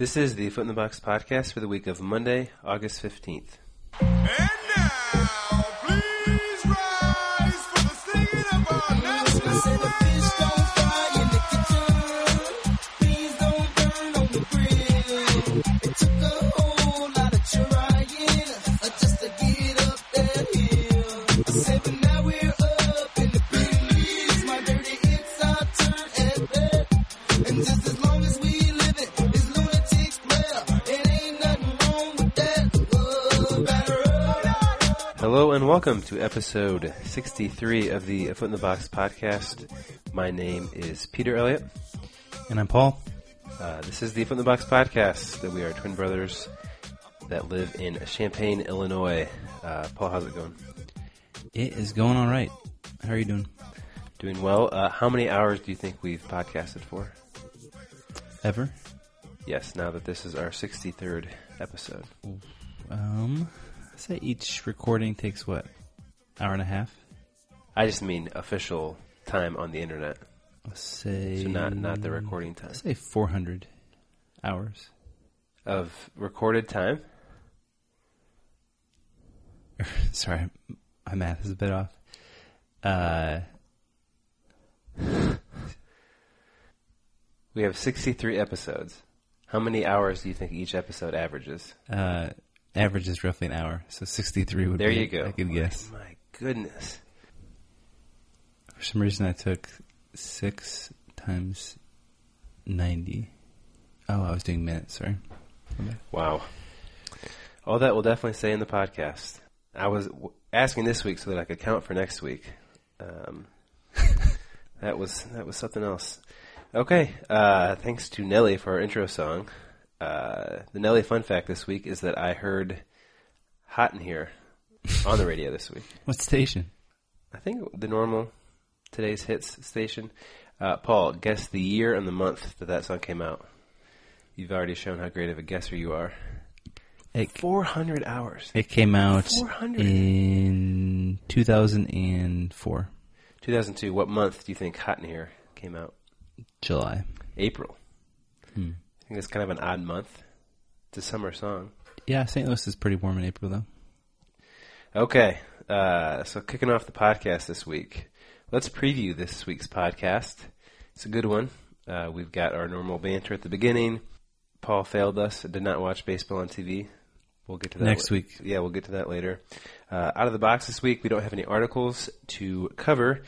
This is the Foot in the Box podcast for the week of Monday, August 15th. And to episode 63 of the Foot in the Box podcast. My name is Peter Elliott. And I'm Paul. Uh, this is the Foot in the Box podcast that we are twin brothers that live in Champaign, Illinois. Uh, Paul, how's it going? It is going all right. How are you doing? Doing well. Uh, how many hours do you think we've podcasted for? Ever? Yes, now that this is our 63rd episode. Um, I say each recording takes what? Hour and a half? I just mean official time on the internet, Let's say. so not not the recording time Let's say 400 hours. of recorded time. Sorry, my math is a bit off. Uh, We have 63 episodes. How many hours do you think each episode averages? uh, average is roughly an hour, so 63 would There be you go. I could guess. My goodness. For some reason, I took 6 times 90. Oh, I was doing minutes, sorry. Wow. All that will definitely say in the podcast. I was w- asking this week so that I could count for next week. Um, that was that was something else. Okay. Uh, thanks to Nelly for our intro song. Uh, the Nelly fun fact this week is that I heard "Hot in Here" on the radio this week. What station? I think the normal today's hits station. Uh, Paul, guess the year and the month that that song came out. You've already shown how great of a guesser you are. It, 400 hours. it came out 400. in 2004, 2002. What month do you think Hot in Here came out? July. April. Hmm. I think that's kind of an odd month. It's a summer song. Yeah, St. Louis is pretty warm in April, though. Okay, uh, so kicking off the podcast this week, let's preview this week's podcast. It's a good one. Uh, we've got our normal banter at the beginning. Paul failed us; did not watch baseball on TV. We'll get to that Next la- week. Yeah, we'll get to that later. Uh, out of the box this week, we don't have any articles to cover.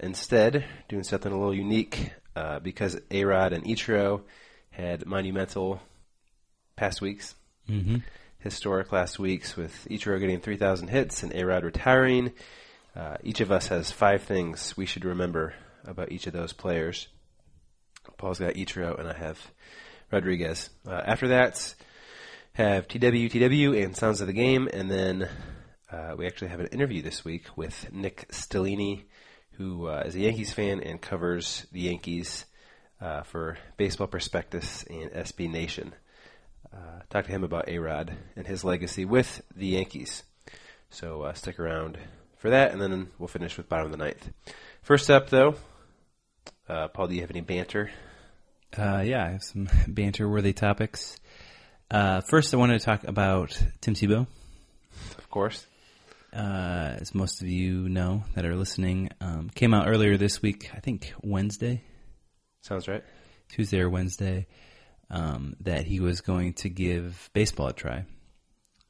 Instead, doing something a little unique uh, because A Rod and Ichiro had monumental past weeks Mm-hmm. Historic last weeks with Ichiro getting 3,000 hits and A-Rod retiring. Uh, each of us has five things we should remember about each of those players. Paul's got Ichiro and I have Rodriguez. Uh, after that, have TW, TW and Sounds of the Game, and then uh, we actually have an interview this week with Nick Stellini, who uh, is a Yankees fan and covers the Yankees uh, for Baseball Prospectus and SB Nation uh, talk to him about A Rod and his legacy with the Yankees. So uh, stick around for that, and then we'll finish with bottom of the ninth. First up, though, uh, Paul, do you have any banter? Uh, yeah, I have some banter-worthy topics. Uh, first, I wanted to talk about Tim Tebow. Of course. Uh, as most of you know that are listening, um, came out earlier this week. I think Wednesday, Sounds right. Tuesday or Wednesday, um, that he was going to give baseball a try.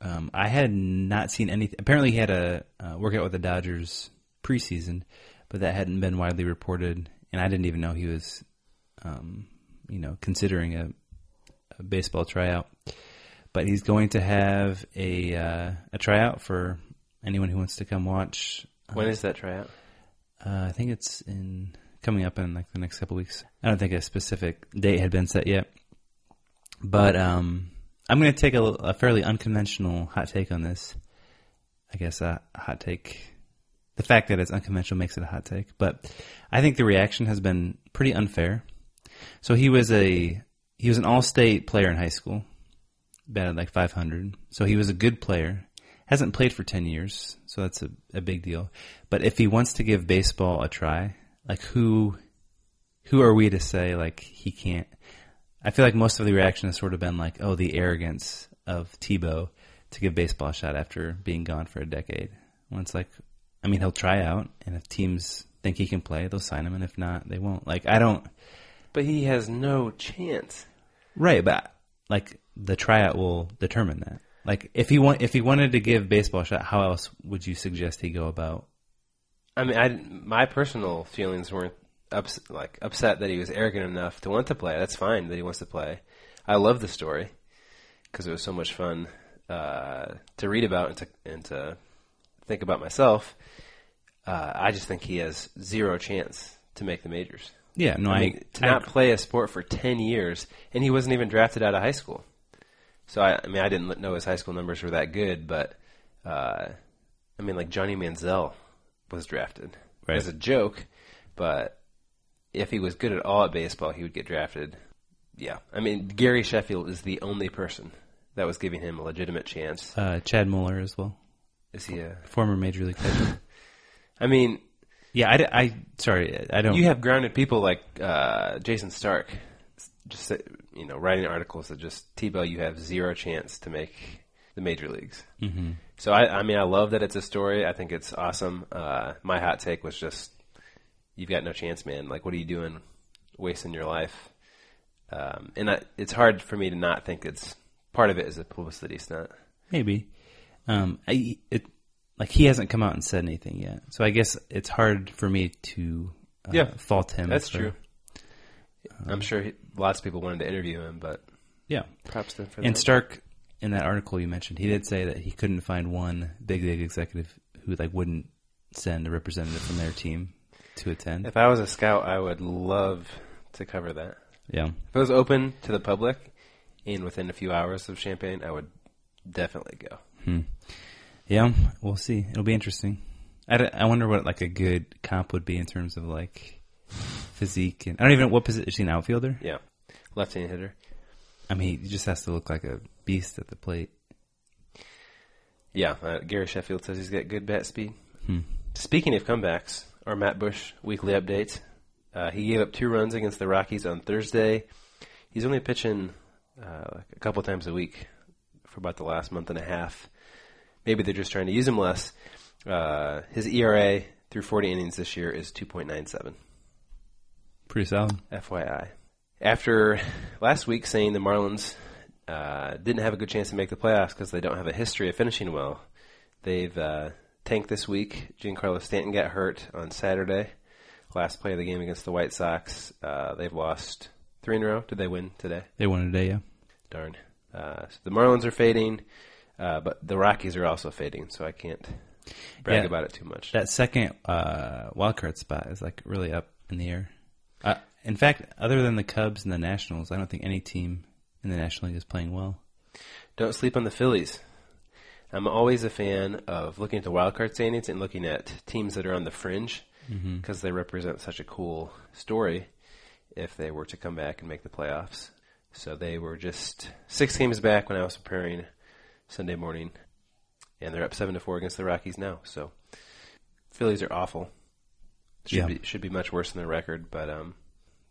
Um, I had not seen anything. Apparently, he had a uh, workout with the Dodgers preseason, but that hadn't been widely reported, and I didn't even know he was, um, you know, considering a, a baseball tryout. But he's going to have a uh, a tryout for anyone who wants to come watch. When is that tryout? Uh, I think it's in coming up in like the next couple weeks. I don't think a specific date had been set yet, but um, I'm going to take a, a fairly unconventional hot take on this. I guess a, a hot take. The fact that it's unconventional makes it a hot take, but I think the reaction has been pretty unfair. So he was a he was an all-state player in high school, batted like 500. So he was a good player. Hasn't played for 10 years, so that's a, a big deal. But if he wants to give baseball a try, like who who are we to say like he can't I feel like most of the reaction has sort of been like, oh, the arrogance of Tebow to give baseball a shot after being gone for a decade. When it's like, I mean, he'll try out, and if teams think he can play, they'll sign him, and if not, they won't. Like, I don't. But he has no chance. Right, but like the tryout will determine that. Like, if he want, if he wanted to give baseball a shot, how else would you suggest he go about? I mean, I my personal feelings weren't ups, like upset that he was arrogant enough to want to play. That's fine that he wants to play. I love the story because it was so much fun uh, to read about and to and to think about myself. Uh, I just think he has zero chance to make the majors. Yeah, no, I I, to I- not play a sport for ten years, and he wasn't even drafted out of high school. So I, I mean, I didn't know his high school numbers were that good, but uh, I mean, like Johnny Manziel was drafted Right. as a joke, but if he was good at all at baseball, he would get drafted. Yeah, I mean, Gary Sheffield is the only person that was giving him a legitimate chance. uh, Chad Moeller as well, Is he a? former major league catcher. I mean, yeah, I, I sorry, I don't. you have grounded people like uh, Jayson Stark, just you know, writing articles that just Tebow, you have zero chance to make the major leagues. hmm So I, I mean, I love that it's a story. I think it's awesome. Uh, my hot take was just, you've got no chance, man. Like, what are you doing, wasting your life? Um, and I, it's hard for me to not think it's part of it is a publicity stunt. Maybe. Um, I, it, like he hasn't come out and said anything yet, so I guess it's hard for me to uh, Yeah, fault him. That's for- true. I'm sure he, lots of people wanted to interview him, but Yeah, props to him for and that. Stark in that article you mentioned, he did say that he couldn't find one big league executive who like wouldn't send a representative from their team to attend. If I was a scout, I would love to cover that. Yeah, If it was open to the public and within a few hours of Champaign, I would definitely go. hmm. yeah, we'll see. It'll be interesting. I, I wonder what like a good comp would be in terms of like physique and I don't even know what position. Is he an outfielder? Yeah. Left-handed hitter. I mean, he just has to look like a beast at the plate. Yeah, uh, Gary Sheffield says he's got good bat speed. Hmm. Speaking of comebacks, our Matt Bush weekly update. Uh, he gave up two runs against the Rockies on Thursday. He's only pitching uh, a couple times a week for about the last month and a half. Maybe they're just trying to use him less. Uh, his ERA through 40 innings this year is 2.97. Pretty solid. FYI. After last week saying the Marlins uh, didn't have a good chance to make the playoffs because they don't have a history of finishing well, they've tanked this week. Giancarlo Stanton got hurt on Saturday, last play of the game against the White Sox. Uh, they've lost three in a row. Did they win today? They won today, yeah. Darn. Uh, so the Marlins are fading, uh, but the Rockies are also fading, so I can't brag Yeah. about it too much. That second uh, wild card spot is like really up in the air. Uh, in fact, other than the Cubs and the Nationals, I don't think any team in the National League is playing well. Don't sleep on the Phillies. I'm always a fan of looking at the wild card standings and looking at teams that are on the fringe because they represent such a cool story if they were to come back and make the playoffs. So they were just six games back when I was preparing Sunday morning, and they're up seven to four against the Rockies now. So Phillies are awful. Should Yeah. be should be much worse than their record, but um,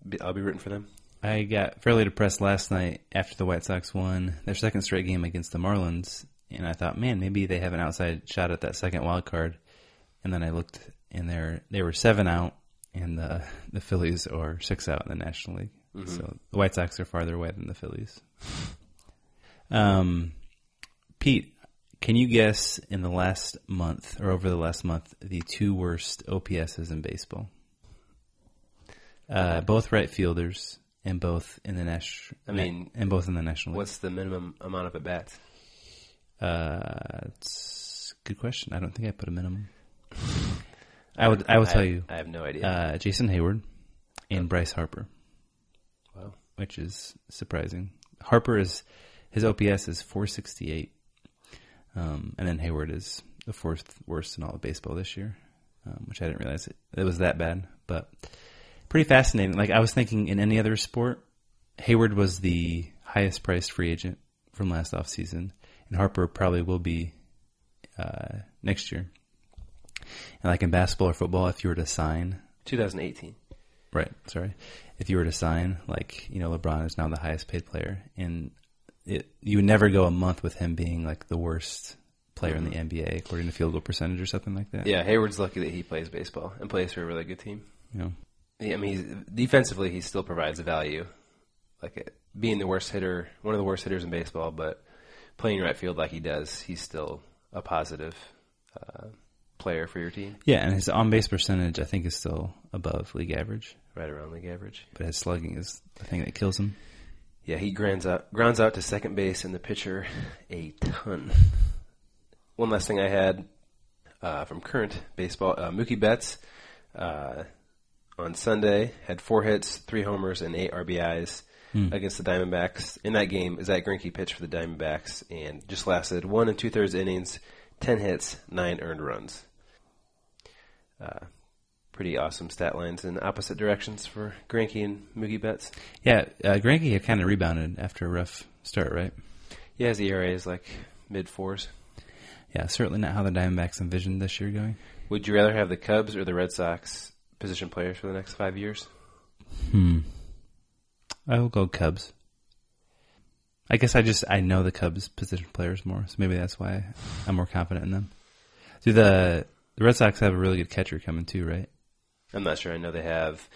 be, I'll be rooting for them. I got fairly depressed last night after the White Sox won their second straight game against the Marlins, and I thought, man, maybe they have an outside shot at that second wild card. And then I looked, and they they were seven out, and the the Phillies are six out in the National League. So the White Sox are farther away than the Phillies. Um, Pete, can you guess in the last month or over the last month the two worst OPSs in baseball? Uh, both right fielders and both in the national. I mean, and both in the national. League. What's the minimum amount of at bats? Uh, it's a good question. I don't think I put a minimum. I would. I will tell you. I have no idea. Uh, Jason Heyward and Bryce Harper, wow. which is surprising. Harper is his OPS is 468, um, and then Heyward is the fourth worst in all of baseball this year, um, which I didn't realize it, it was that bad. But pretty fascinating. Like I was thinking, in any other sport, Heyward was the highest priced free agent from last offseason, and Harper probably will be uh, next year. And like in basketball or football, if you were to sign 2018. Right. Sorry. If you were to sign, like you know, LeBron is now the highest paid player, and it, you would never go a month with him being like the worst player in the NBA according to field goal percentage or something like that. Yeah, Heyward's lucky that he plays baseball and plays for a really good team. You know. I mean, he's, defensively, he still provides a value, like uh, being the worst hitter, one of the worst hitters in baseball. But playing right field like he does, he's still a positive uh, player for your team, Yeah, and his on base percentage I think is still above league average, right around league average. but his slugging is the thing that kills him. Yeah, he grounds out grounds out to second base and the pitcher a ton. One last thing I had uh, from current baseball, uh, Mookie Betts uh, on Sunday had four hits, three homers, and eight RBIs against the Diamondbacks. In that game, Zack Greinke pitched for the Diamondbacks and just lasted one and two thirds innings, ten hits, nine earned runs. Uh, pretty awesome stat lines in opposite directions for Greinke and Mookie Betts. Yeah, uh, Greinke had kind of rebounded after a rough start, right? Yeah, his ERA is like mid fours. Yeah, certainly not how the Diamondbacks envisioned this year going. Would you rather have the Cubs or the Red Sox position players for the next five years? Hmm. I will go Cubs. I guess I just I know the Cubs position players more, so maybe that's why I'm more confident in them. Do the the Red Sox have a really good catcher coming too, right? I'm not sure. I know they have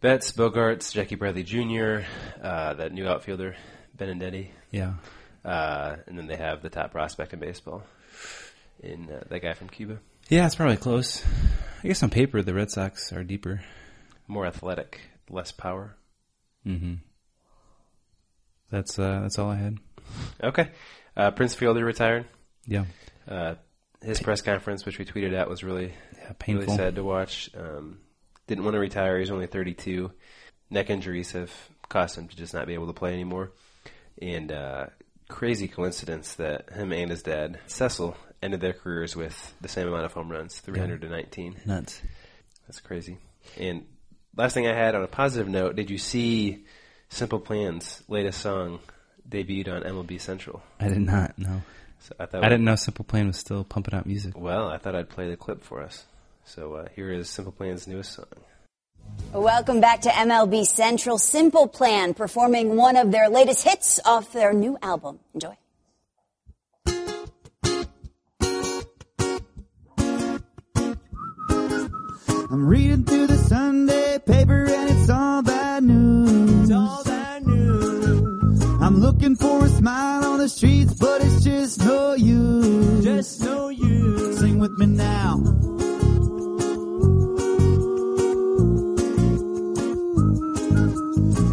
Betts, Bogaerts, Jackie Bradley Jr., uh, that new outfielder Benedetti, Yeah. uh, and then they have the top prospect in baseball in uh, that guy from Cuba. Yeah, it's probably close. I guess on paper the Red Sox are deeper. More athletic, less power. Mm-hmm. That's uh, that's all I had. Okay, uh, Prince Fielder retired. Yeah. Uh, his press conference, which we tweeted out, was really Yeah, painful. Really sad to watch. Um, didn't want to retire. He's only 32. Neck injuries have caused him to just not be able to play anymore. And uh, crazy coincidence that him and his dad, Cecil, ended their careers with the same amount of home runs, 319. Nuts. That's crazy. And last thing I had on a positive note, did you see Simple Plan's latest song debuted on MLB Central? I did not. No. So I thought I didn't know Simple Plan was still pumping out music. Well, I thought I'd play the clip for us. So uh, here is Simple Plan's newest song. Welcome back to MLB Central. Simple Plan performing one of their latest hits off their new album. Enjoy. I'm reading through the Sunday paper and it's all bad news. It's all bad news. I'm looking for a smile on the streets, but it's just no use. Just no use. Sing with me now.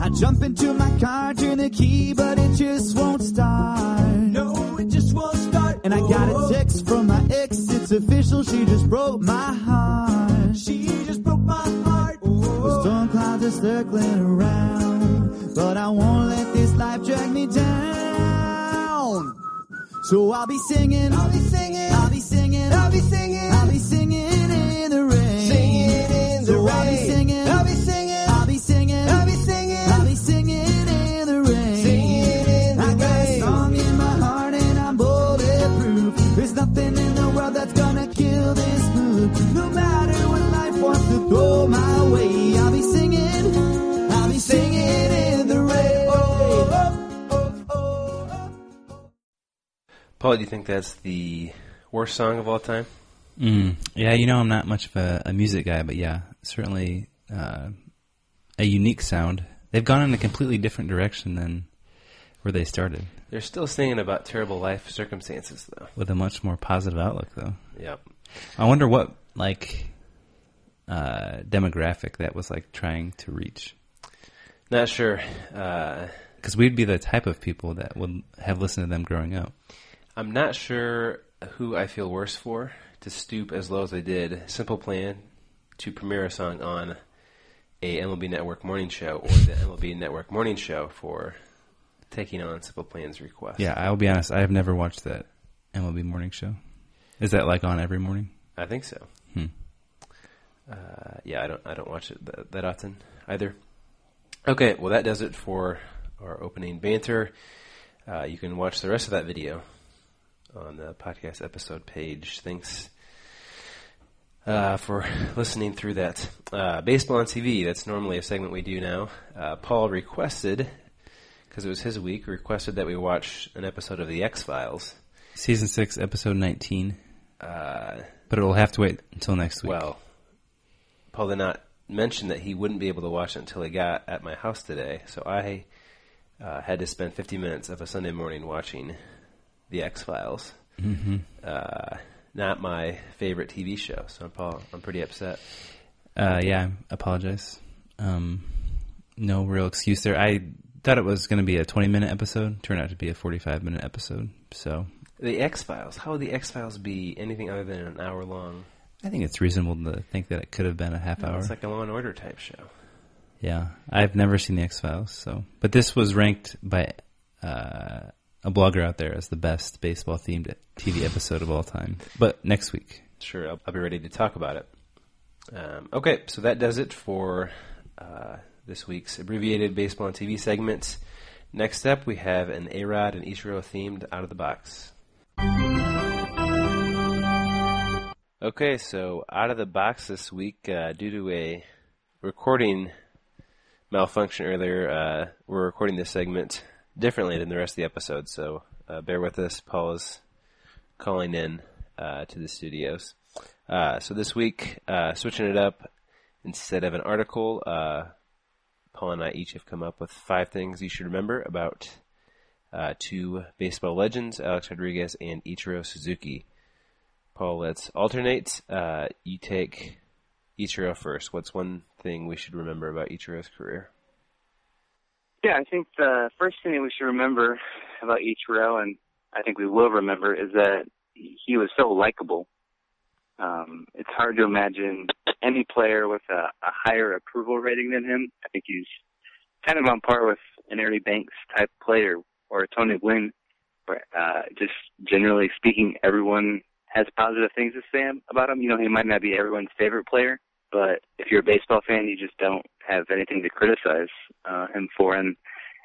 I jump into my car, turn the key, but it just won't start. No, it just won't start. And I got a oh. text from my ex, it's official, she just broke my heart. Circling around, but I won't let this life drag me down. So I'll be singing, I'll be singing, I'll be singing, I'll be singing, I'll be singing in the rain. Paul, do you think that's the worst song of all time? Mm. Yeah, you know I'm not much of a, a music guy, but yeah, certainly uh, a unique sound. They've gone in a completely different direction than where they started, They're still singing about terrible life circumstances, though. with a much more positive outlook, though. Yep. I wonder what like uh, demographic that was like trying to reach, Not sure. Uh, because we'd be the type of people that would have listened to them growing up. I'm not sure who I feel worse for to stoop as low as I did. Simple Plan to premiere a song on a MLB Network morning show or the MLB Network morning show for taking on Simple Plan's request. Yeah, I'll be honest. I have never watched that MLB morning show. Is that like on every morning? I think so. Hmm. Uh, yeah, I don't I don't watch it that, that often either. Okay, well that does it for our opening banter. Uh, you can watch the rest of that video on the podcast episode page. Thanks uh, for listening through that. Uh, Baseball on TV, that's normally a segment we do now. Uh, Paul requested, because it was his week, requested that we watch an episode of The X Files. Season 6, episode 19. Uh, But it'll have to wait until next week. well, Paul did not mention that he wouldn't be able to watch it until he got at my house today, so I uh, had to spend 50 minutes of a Sunday morning watching The X Files. hmm Uh, not my favorite TV show, so Paul, I'm pretty upset. Uh, yeah, I apologize. Um, no real excuse there. I thought it was going to be a 20 minute episode. Turned out to be a 45 minute episode. So The X Files. How would the X Files be anything other than an hour long? I think it's reasonable to think that it could have been a half hour. It's like a Law and Order type show. Yeah, I've never seen the X Files, so but this was ranked by uh, a blogger out there as the best baseball themed TV episode of all time. But next week, Sure, I'll, I'll be ready to talk about it. Um, okay, so that does it for uh, this week's abbreviated baseball and TV segment. Next up, we have an A Rod and Ichiro themed out of the box. Okay, so out of the box this week, uh, due to a recording malfunction earlier, uh, we're recording this segment differently than the rest of the episode, so uh, bear with us. Paul is calling in uh, to the studios. Uh, so this week, uh, switching it up, instead of an article, uh, Paul and I each have come up with five things you should remember about uh, two baseball legends, Alex Rodriguez and Ichiro Suzuki. Paul, let's alternate. Uh, you take Ichiro first. What's one thing we should remember about Ichiro's career? Yeah, I think the first thing that we should remember about Ichiro, and I think we will remember, is that he was so likable. Um, it's hard to imagine any player with a, a higher approval rating than him. I think he's kind of on par with an Ernie Banks type player or a Tony Gwynn, where uh, just generally speaking, everyone has positive things to say about him. You know, he might not be everyone's favorite player, but if you're a baseball fan, you just don't have anything to criticize uh, him for. And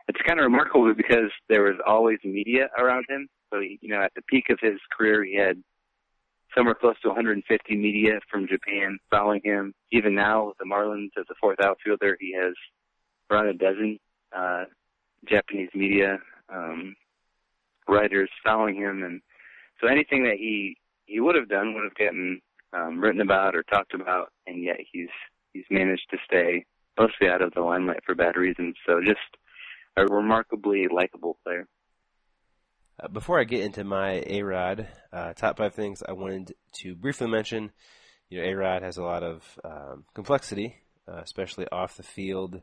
it's kind of remarkable because there was always media around him. So, he, you know, at the peak of his career, he had somewhere close to 150 media from Japan following him. Even now, with the Marlins as a fourth outfielder, he has around a dozen uh, Japanese media um, writers following him, and so anything that he he would have done would have gotten um, written about or talked about, and yet he's he's managed to stay mostly out of the limelight for bad reasons. So just a remarkably likable player. Uh, before I get into my A Rod uh, top five things, I wanted to briefly mention. You know, A Rod has a lot of um, complexity, uh, especially off the field,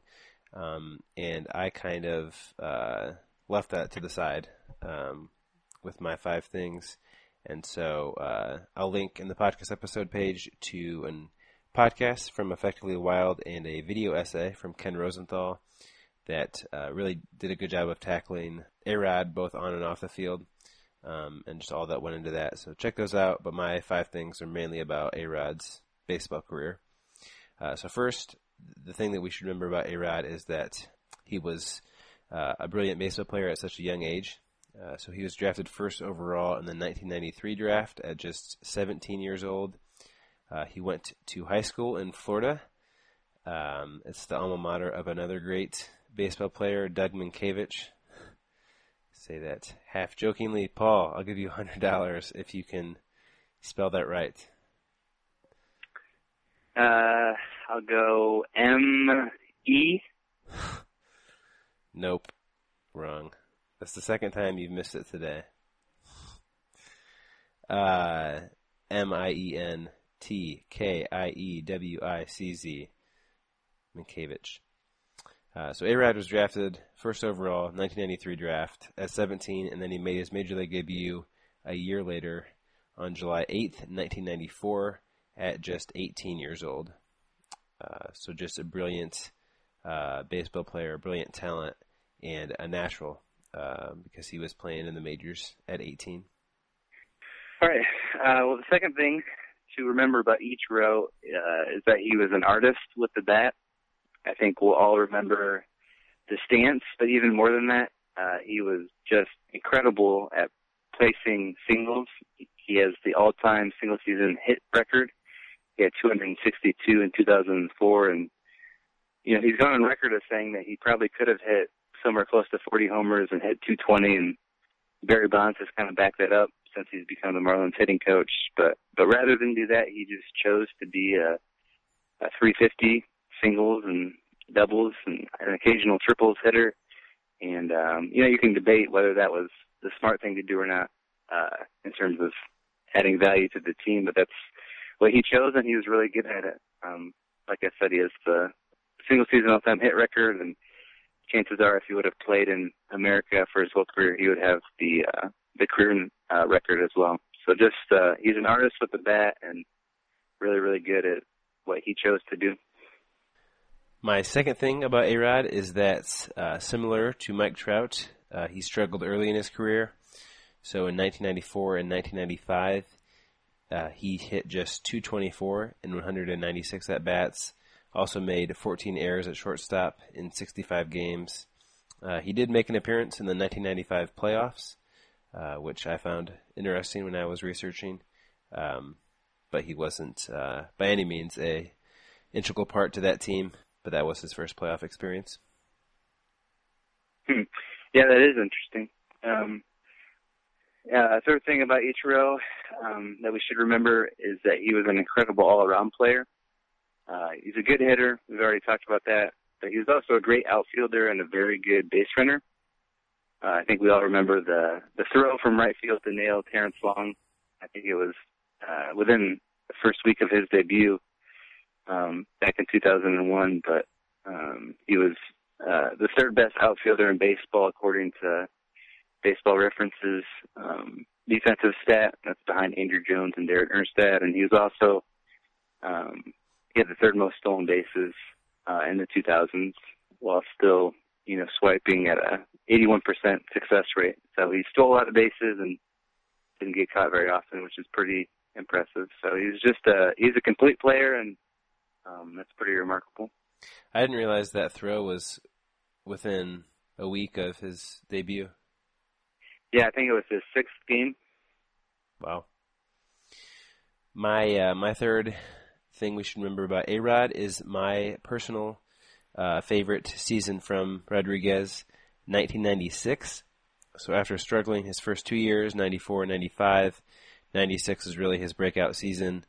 um, and I kind of uh, left that to the side um, with my five things. And so uh, I'll link in the podcast episode page to an podcast from Effectively Wild and a video essay from Ken Rosenthal that uh, really did a good job of tackling A-Rod both on and off the field um, and just all that went into that. So check those out. But my five things are mainly about A-Rod's baseball career. Uh, so first, the thing that we should remember about A-Rod is that he was uh, a brilliant baseball player at such a young age. Uh, so he was drafted first overall in the 1993 draft at just 17 years old. Uh, he went to high school in Florida. Um, it's the alma mater of another great baseball player, Doug Mientkiewicz. Say that half jokingly, Paul. I'll give you hundred dollars if you can spell that right. Uh, I'll go M E. Nope, wrong. That's the second time you've missed it today. Uh, M I E N T K I E W I C Z. Mientkiewicz. Uh, so A-Rod was drafted first overall, 1993 draft at 17, and then he made his major league debut a year later on July 8th, 1994, at just 18 years old. Uh, so just a brilliant uh, baseball player, brilliant talent, and a natural uh, because he was playing in the majors at 18. All right. Uh, well, the second thing to remember about Ichiro uh, is that he was an artist with the bat. I think we'll all remember the stance, but even more than that, uh, he was just incredible at placing singles. He has the all-time single-season hit record, he had 262 in 2004, and you know he's gone on record as saying that he probably could have hit somewhere close to 40 homers and hit 220, and Barry Bonds has kind of backed that up since he's become the Marlins hitting coach. But but rather than do that, he just chose to be a, a 350 singles and doubles and an occasional triples hitter. And um, you know you can debate whether that was the smart thing to do or not uh, in terms of adding value to the team, but that's what he chose, and he was really good at it. Um, like I said, he has the single season all time hit record, and chances are, if he would have played in America for his whole career, he would have the uh, the career uh, record as well. So just uh, he's an artist with the bat, and really, really good at what he chose to do. My second thing about A-Rod is that uh, similar to Mike Trout, uh, he struggled early in his career. So in 1994 and 1995, uh, he hit just 224 in 196 at bats. Also made 14 errors at shortstop in 65 games. Uh, he did make an appearance in the 1995 playoffs, uh, which I found interesting when I was researching. Um, but he wasn't uh, by any means a integral part to that team. But that was his first playoff experience. Hmm. Yeah, that is interesting. Um, uh, third thing about Ichiro um, that we should remember is that he was an incredible all-around player. Uh, he's a good hitter. We've already talked about that. But he was also a great outfielder and a very good base runner. Uh, I think we all remember the the throw from right field to nail Terrence Long. I think it was uh, within the first week of his debut um, back in 2001. But um, he was uh, the third best outfielder in baseball according to Baseball References um, defensive stat. That's behind Andruw Jones and Derek Erstad, and he was also um, he had the third most stolen bases uh, in the 2000s, while still you know swiping at a 81% success rate. So he stole a lot of bases and didn't get caught very often, which is pretty impressive. So he's just a he's a complete player, and um, that's pretty remarkable. I didn't realize that throw was within a week of his debut. Yeah, I think it was his sixth game. Wow. My uh, my third thing we should remember about A Rod is my personal uh, favorite season from Rodriguez, 1996. So after struggling his first two years, 94 and 95, 96 is really his breakout season.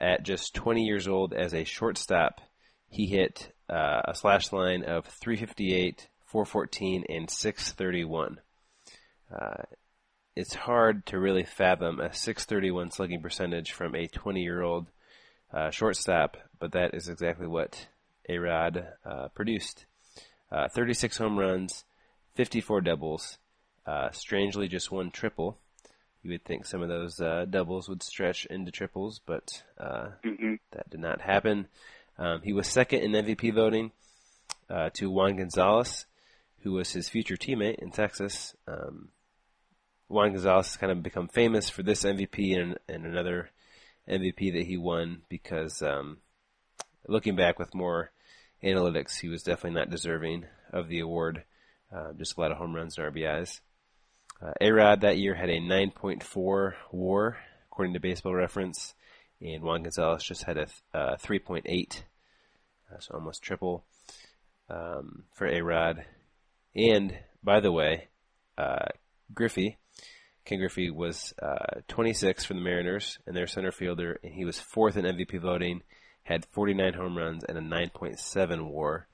At just 20 years old as a shortstop, he hit uh, a slash line of 358, 414, and 631. Uh, it's hard to really fathom a 631 slugging percentage from a 20 year old uh, shortstop, but that is exactly what A Rod uh, produced. Uh, 36 home runs, 54 doubles, uh, strangely, just one triple. You would think some of those uh, doubles would stretch into triples, but hmm that did not happen. Um, he was second in MVP voting to Juan Gonzalez, who was his future teammate in Texas. Um, Juan Gonzalez has kind of become famous for this MVP and, and another MVP that he won because um, looking back with more analytics, he was definitely not deserving of the award. Uh, just a lot of home runs and RBIs. Uh, A-Rod that year had a 9.4 WAR according to Baseball Reference, and Juan Gonzalez just had a th- uh, 3.8, uh, so almost triple um, for A-Rod. And by the way, uh, Griffey, Ken Griffey was uh, 26 for the Mariners and their center fielder, and he was fourth in MVP voting, had 49 home runs and a 9.7 WAR.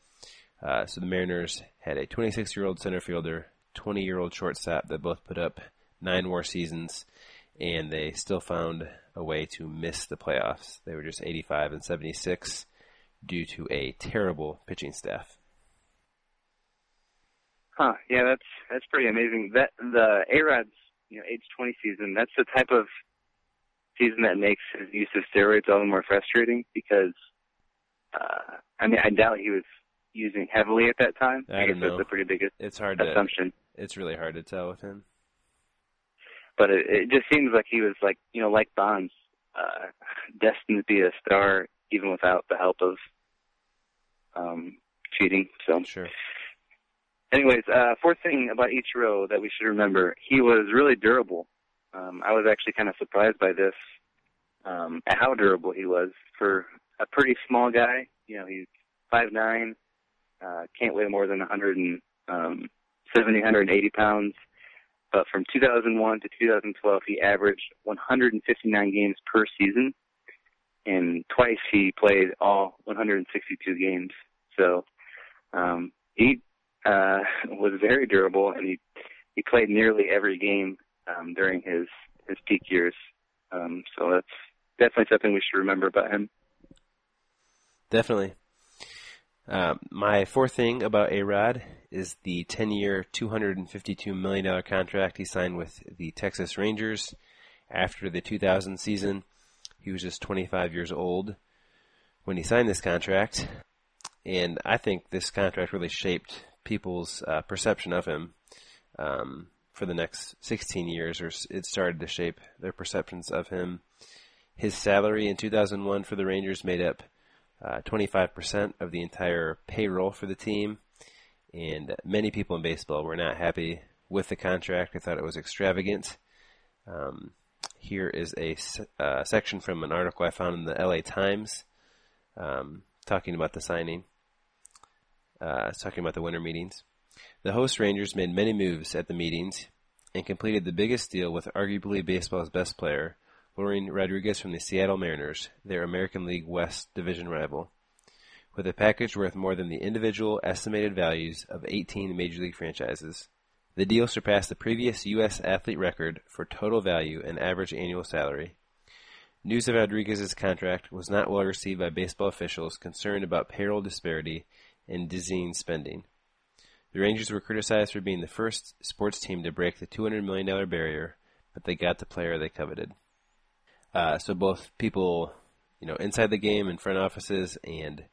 Uh, so the Mariners had a 26-year-old center fielder, 20-year-old shortstop that both put up nine WAR seasons, and they still found a way to miss the playoffs. They were just 85 and 76 due to a terrible pitching staff. Huh. Yeah, that's that's pretty amazing. That the A Rod's you know age twenty season. That's the type of season that makes his use of steroids all the more frustrating because uh I mean I doubt he was using heavily at that time. I guess don't know. that's a pretty big It's hard to assumption. it's really hard to tell with him. But it, it just seems like he was like you know like Bonds, uh, destined to be a star even without the help of um cheating. So Sure. Anyways, uh, fourth thing about Ichiro that we should remember, he was really durable. Um, I was actually kind of surprised by this. um, at how durable he was for a pretty small guy. You know, he's five nine, uh, can't weigh more than 170, 180 pounds. But from 2001 to 2012, he averaged 159 games per season, and twice he played all 162 games. So um, he uh, was very durable, and he he played nearly every game um, during his his peak years. Um, so that's definitely something we should remember about him. Definitely. Um, my fourth thing about A Rod is the 10 year, $252 million contract he signed with the Texas Rangers after the 2000 season. He was just 25 years old when he signed this contract. And I think this contract really shaped people's uh, perception of him um, for the next 16 years, or it started to shape their perceptions of him. His salary in 2001 for the Rangers made up uh, 25% of the entire payroll for the team. And many people in baseball were not happy with the contract. They thought it was extravagant. Um, here is a uh, section from an article I found in the LA Times um, talking about the signing. Uh, talking about the winter meetings. The host Rangers made many moves at the meetings and completed the biggest deal with arguably baseball's best player, luring Rodriguez from the Seattle Mariners, their American League West division rival, with a package worth more than the individual estimated values of 18 major league franchises. The deal surpassed the previous U.S. athlete record for total value and average annual salary. News of Rodriguez's contract was not well received by baseball officials concerned about payroll disparity and dizzying spending. The Rangers were criticized for being the first sports team to break the $200 million barrier, but they got the player they coveted. Uh, so both people, you know, inside the game in front offices and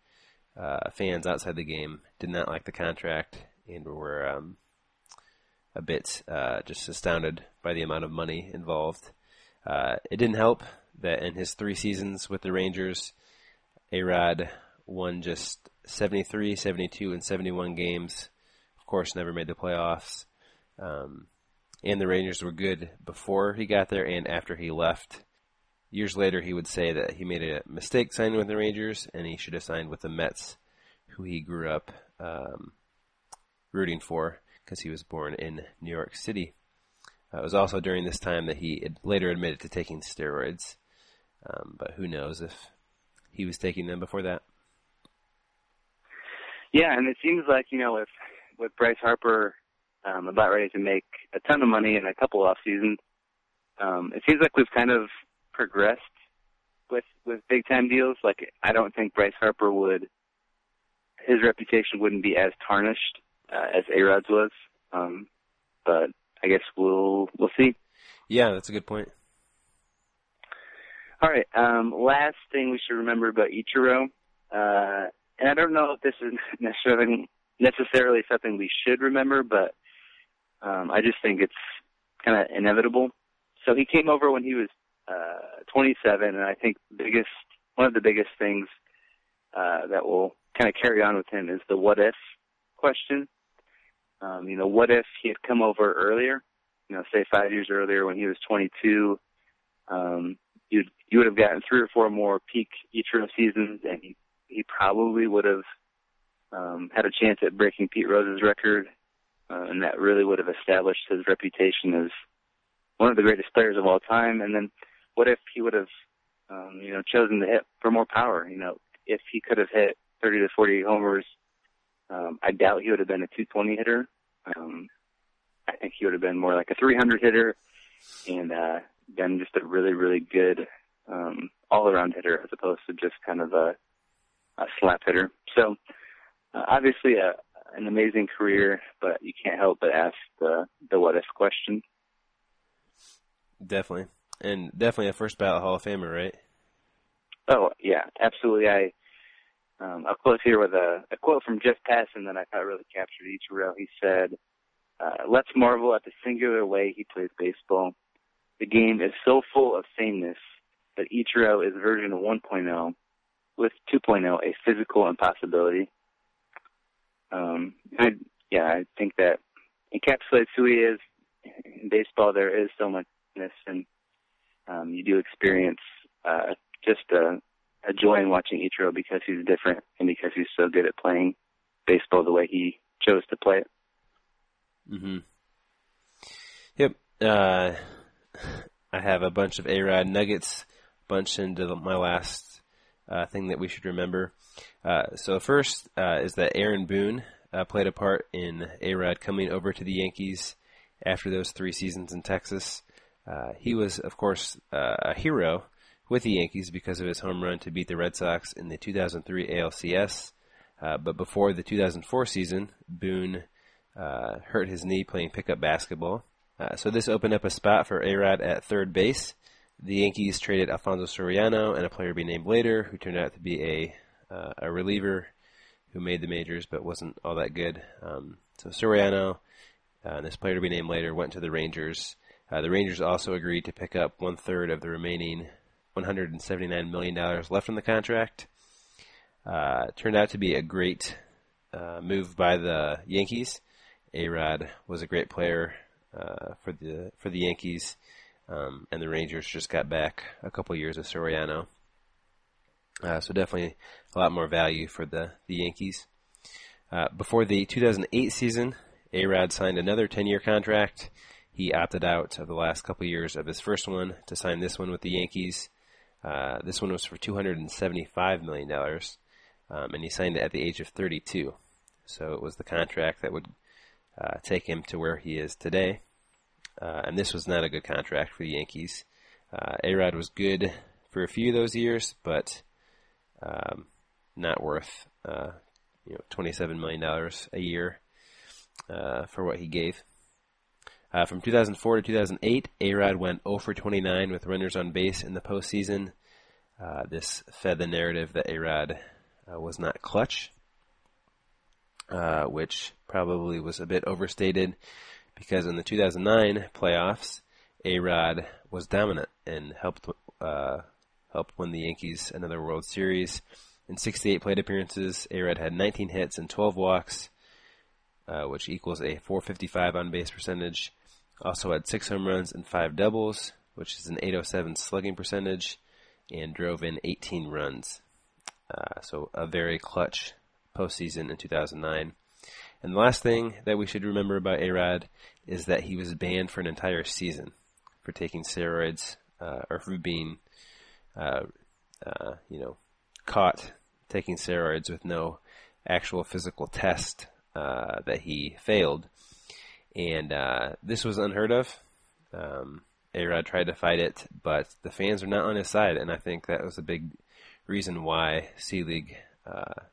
uh, fans outside the game did not like the contract and were um, a bit uh, just astounded by the amount of money involved. Uh, it didn't help that in his three seasons with the Rangers, A-Rod won just 73, 72, and 71 games. Of course, never made the playoffs. Um, and the Rangers were good before he got there and after he left. Years later, he would say that he made a mistake signing with the Rangers and he should have signed with the Mets, who he grew up um, rooting for because he was born in New York City. Uh, it was also during this time that he later admitted to taking steroids, um, but who knows if he was taking them before that. Yeah, and it seems like you know with with Bryce Harper um, about ready to make a ton of money in a couple off seasons, um, it seems like we've kind of progressed with with big time deals. Like I don't think Bryce Harper would his reputation wouldn't be as tarnished uh, as A Rod's was, um, but I guess we'll we'll see. Yeah, that's a good point. All right. Um, last thing we should remember about Ichiro, uh, and I don't know if this is necessarily necessarily something we should remember, but um, I just think it's kind of inevitable. So he came over when he was uh, 27, and I think biggest one of the biggest things uh, that will kind of carry on with him is the what if question. Um, you know, what if he had come over earlier? You know, say five years earlier when he was 22. Um, you you would have gotten three or four more peak Ichiro seasons, and he he probably would have um, had a chance at breaking Pete Rose's record, uh, and that really would have established his reputation as one of the greatest players of all time. And then, what if he would have, um, you know, chosen to hit for more power? You know, if he could have hit 30 to 40 homers, um, I doubt he would have been a 220 hitter. Um, I think he would have been more like a 300 hitter, and uh, been just a really, really good um, all-around hitter as opposed to just kind of a, a slap hitter. So uh, obviously a, an amazing career, but you can't help but ask the the what if question. Definitely. And definitely a first ballot Hall of Famer, right? Oh yeah, absolutely. I um, I'll close here with a, a quote from Jeff Passan that I thought really captured Ichiro. He said, uh, "Let's marvel at the singular way he plays baseball. The game is so full of sameness that Ichiro is version 1.0, with 2.0 a physical impossibility." Um, I, yeah, I think that encapsulates who he is. In baseball, there is so muchness, and um, you do experience uh, just uh, a joy in watching Ichiro because he's different and because he's so good at playing baseball the way he chose to play it. hmm Yep. Uh, I have a bunch of A-Rod nuggets bunched into the- my last uh, thing that we should remember. Uh, so first uh, is that Aaron Boone uh, played a part in A-Rod coming over to the Yankees after those three seasons in Texas. He was, of course, a hero with the Yankees because of his home run to beat the Red Sox in the 2003 ALCS. Uh, but before the 2004 season, Boone uh, hurt his knee playing pickup basketball. Uh, so this opened up a spot for A-Rod at third base. The Yankees traded Alfonso Soriano and a player to be named later, who turned out to be a uh, a reliever who made the majors but wasn't all that good. Um, so Soriano, uh, this player to be named later, went to the Rangers. Uh, the Rangers also agreed to pick up one third of the remaining 179 million dollars left in the contract. Uh, turned out to be a great uh, move by the Yankees. Arod was a great player uh, for the for the Yankees, um, and the Rangers just got back a couple years of Soriano. Uh, so definitely a lot more value for the the Yankees. Uh, before the 2008 season, Arod signed another 10-year contract. He opted out of the last couple years of his first one to sign this one with the Yankees. Uh, this one was for 275 million dollars, um, and he signed it at the age of 32. So it was the contract that would uh, take him to where he is today. Uh, and this was not a good contract for the Yankees. Uh, Arod was good for a few of those years, but um, not worth uh, you know 27 million dollars a year uh, for what he gave. Uh, from 2004 to 2008, Arod went 0 for 29 with runners on base in the postseason. Uh, this fed the narrative that Arod uh, was not clutch, uh, which probably was a bit overstated because in the 2009 playoffs, Arod was dominant and helped uh, win the Yankees another World Series. In 68 plate appearances, Arod had 19 hits and 12 walks, uh, which equals a 455 on base percentage. Also had six home runs and five doubles, which is an 807 slugging percentage, and drove in 18 runs. Uh, so a very clutch postseason in 2009. And the last thing that we should remember about Arod is that he was banned for an entire season for taking steroids uh, or for being, uh, uh, you know, caught taking steroids with no actual physical test uh, that he failed. And uh, this was unheard of. Um, tried to fight it, but the fans are not on his side, and I think that was a big reason why C League uh,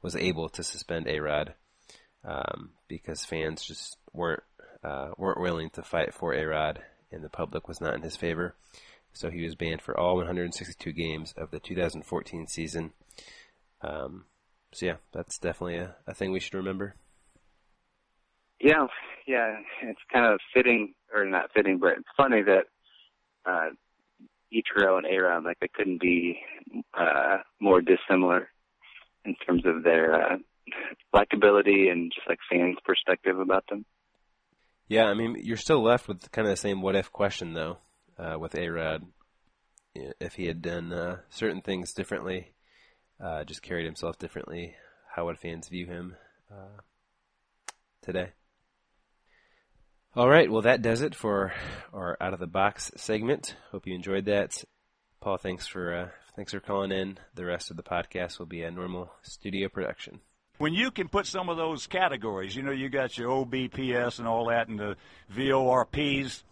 was able to suspend Arod um, because fans just weren't uh, weren't willing to fight for Arod, and the public was not in his favor. So he was banned for all 162 games of the 2014 season. Um, so yeah, that's definitely a, a thing we should remember. Yeah, yeah, it's kind of fitting, or not fitting, but it's funny that uh, Ichiro and Aaron, like, they couldn't be uh, more dissimilar in terms of their uh, likability and just like fans' perspective about them. Yeah, I mean, you're still left with kind of the same what if question though, uh, with Arod. If he had done uh, certain things differently, uh, just carried himself differently, how would fans view him uh, today? All right, well that does it for our out of the box segment. Hope you enjoyed that. Paul, thanks for uh, thanks for calling in. The rest of the podcast will be a normal studio production. When you can put some of those categories, you know, you got your OBPS and all that, and the VORPs.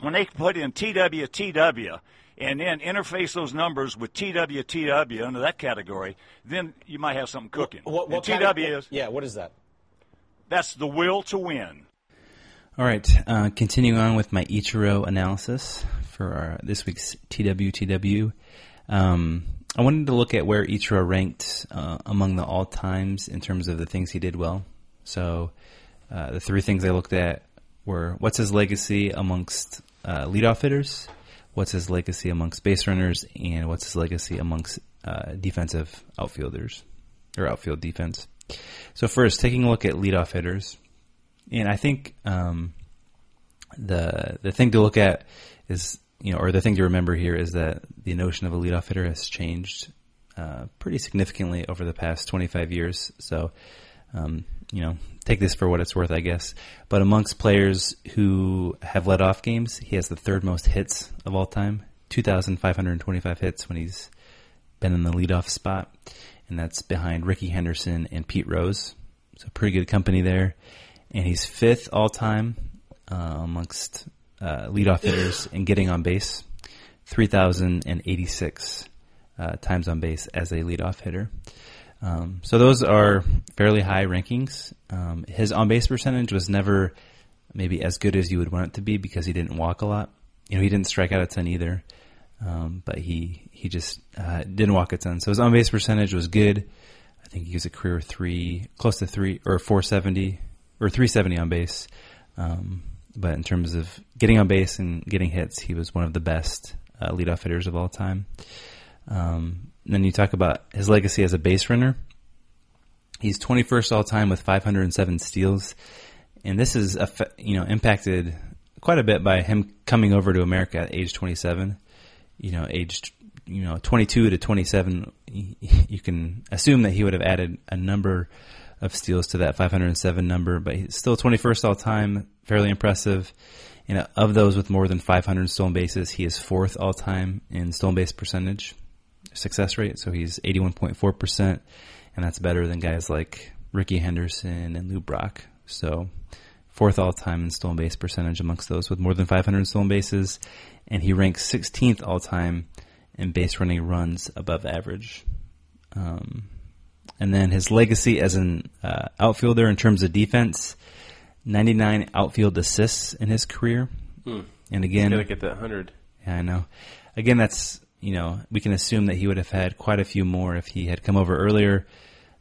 When they put in TWTW and then interface those numbers with TWTW under that category, then you might have something cooking. What, what and kind TW of- is Yeah, what is that? that's the will to win. All right, uh, continuing on with my Ichiro analysis for our, this week's TWTW. Um, I wanted to look at where Ichiro ranked uh, among the all times in terms of the things he did well. So uh, the three things I looked at were what's his legacy amongst uh, leadoff hitters, what's his legacy amongst base runners, and what's his legacy amongst uh, defensive outfielders or outfield defense. So first, taking a look at leadoff hitters, and I think um, the the thing to look at is you know, or the thing to remember here is that the notion of a leadoff hitter has changed uh, pretty significantly over the past 25 years. So, um, you know, take this for what it's worth, I guess. But amongst players who have led off games, he has the third most hits of all time 2,525 hits when he's been in the leadoff spot. And that's behind Rickey Henderson and Pete Rose. So, pretty good company there. And he's fifth all time uh, amongst uh, leadoff hitters and getting on base. 3,086 uh, times on base as a leadoff hitter. Um, so those are fairly high rankings. Um, his on base percentage was never maybe as good as you would want it to be because he didn't walk a lot. You know, he didn't strike out a ton either, um, but he he just uh, didn't walk a ton. So his on base percentage was good. I think he was a career three, close to three or 470 or 370 on base. Um, but in terms of getting on base and getting hits, he was one of the best uh, leadoff hitters of all time. Um, then you talk about his legacy as a base runner. He's 21st all time with 507 steals, and this is you know impacted quite a bit by him coming over to America at age 27. You know, aged you know 22 to 27, you can assume that he would have added a number of steals to that 507 number, but he's still 21st all time, fairly impressive. And of those with more than 500 stolen bases, he is fourth all time in stolen base percentage success rate. So he's 81.4%, and that's better than guys like Rickey Henderson and Lou Brock. So fourth all time in stolen base percentage amongst those with more than 500 stolen bases, and he ranks 16th all time in base running runs above average. Um, and then his legacy as an uh, outfielder in terms of defense, 99 outfield assists in his career. And again, Gotta get that 100. yeah, I know. Again, that's you know we can assume that he would have had quite a few more if he had come over earlier,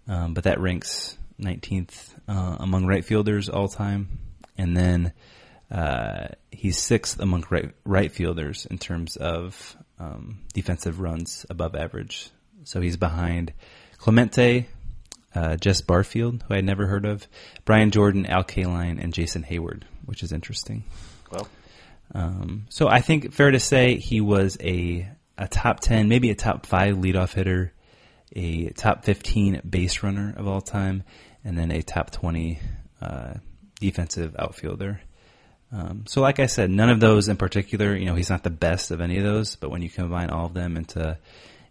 um, but that ranks 19th uh, among right fielders all time, and then uh, he's sixth among right right fielders in terms of um, defensive runs above average. So he's behind Clemente, uh, Jesse Barfield, who I had never heard of, Brian Jordan, Al Kaline, and Jason Heyward, which is interesting. Well, Um, so I think fair to say he was a a top ten, maybe a top five leadoff hitter, a top fifteen base runner of all time, and then a top twenty uh, defensive outfielder. Um, so, like I said, none of those in particular. You know, he's not the best of any of those, but when you combine all of them into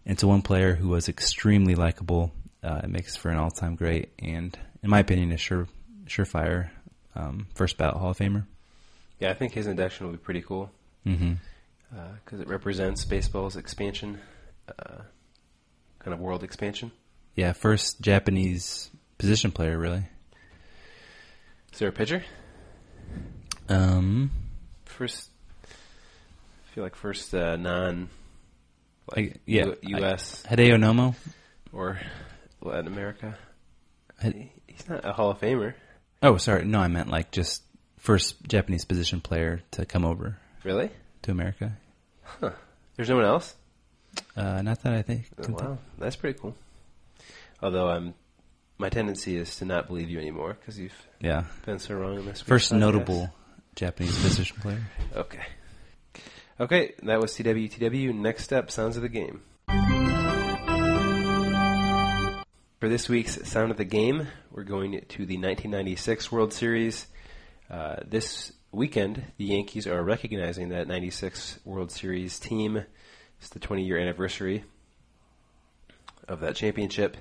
into one player who was extremely likable, uh, it makes for an all time great, and in my opinion, a sure surefire um, first ballot Hall of Famer. yeah, I think his induction will be pretty cool Mm-hmm. because it represents baseball's expansion, uh, kind of world expansion. Yeah, first Japanese position player, really. Is there a pitcher? Um, First, I feel like first uh, non, I, yeah, U- U.S. I- Hideo Nomo. or Latin America. He's not a Hall of Famer, oh, sorry, no, I meant like just first Japanese position player to come over really. to America. Huh. There's no one else. Uh, not that I think. Oh, wow, that's pretty cool. Although I'm, my tendency is to not believe you anymore because you've Yeah, been so wrong in this. first podcast. notable Japanese position player. Okay. Okay, that was TWTW. Next up, Sounds of the Game. For this week's Sound of the Game, we're going to the 1996 World Series. Uh, this weekend, the Yankees are recognizing that 96 World Series team. It's the 20 year anniversary of that championship.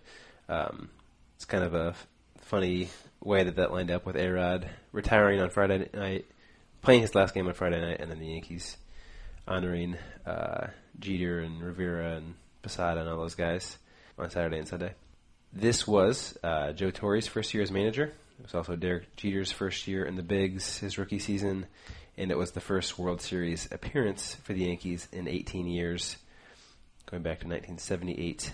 Um, it's kind of a funny way that that lined up with A-Rod retiring on Friday night, playing his last game on Friday night, and then the Yankees honoring uh, Jeter and Rivera and Posada and all those guys on Saturday and Sunday. This was uh, Joe Torre's first year as manager. It was also Derek Jeter's first year in the bigs, his rookie season, and it was the first World Series appearance for the Yankees in 18 years, going back to 1978.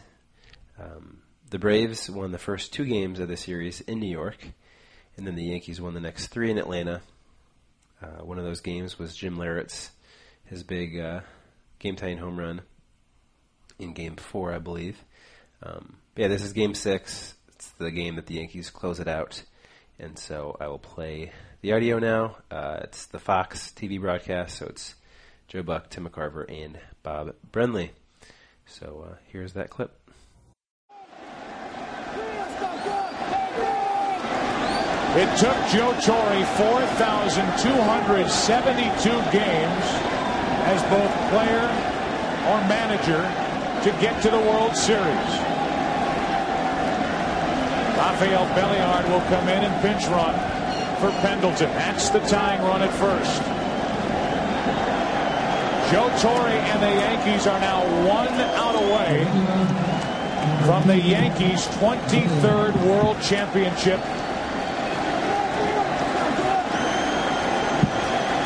Um, the Braves won the first two games of the series in New York, and then the Yankees won the next three in Atlanta. Uh, one of those games was Jim Leyritz's his big uh, game tying home run in Game Four, I believe. Um, yeah, this is Game Six. It's the game that the Yankees close it out, and so I will play the audio now. Uh, it's the Fox TV broadcast, so it's Joe Buck, Tim McCarver, and Bob Brenly. So uh, here's that clip. It took Joe Torre 4,272 games as both player or manager to get to the World Series. Rafael Belliard will come in and pinch run for Pendleton. That's the tying run at first. Joe Torre and the Yankees are now one out away from the Yankees' 23rd World Championship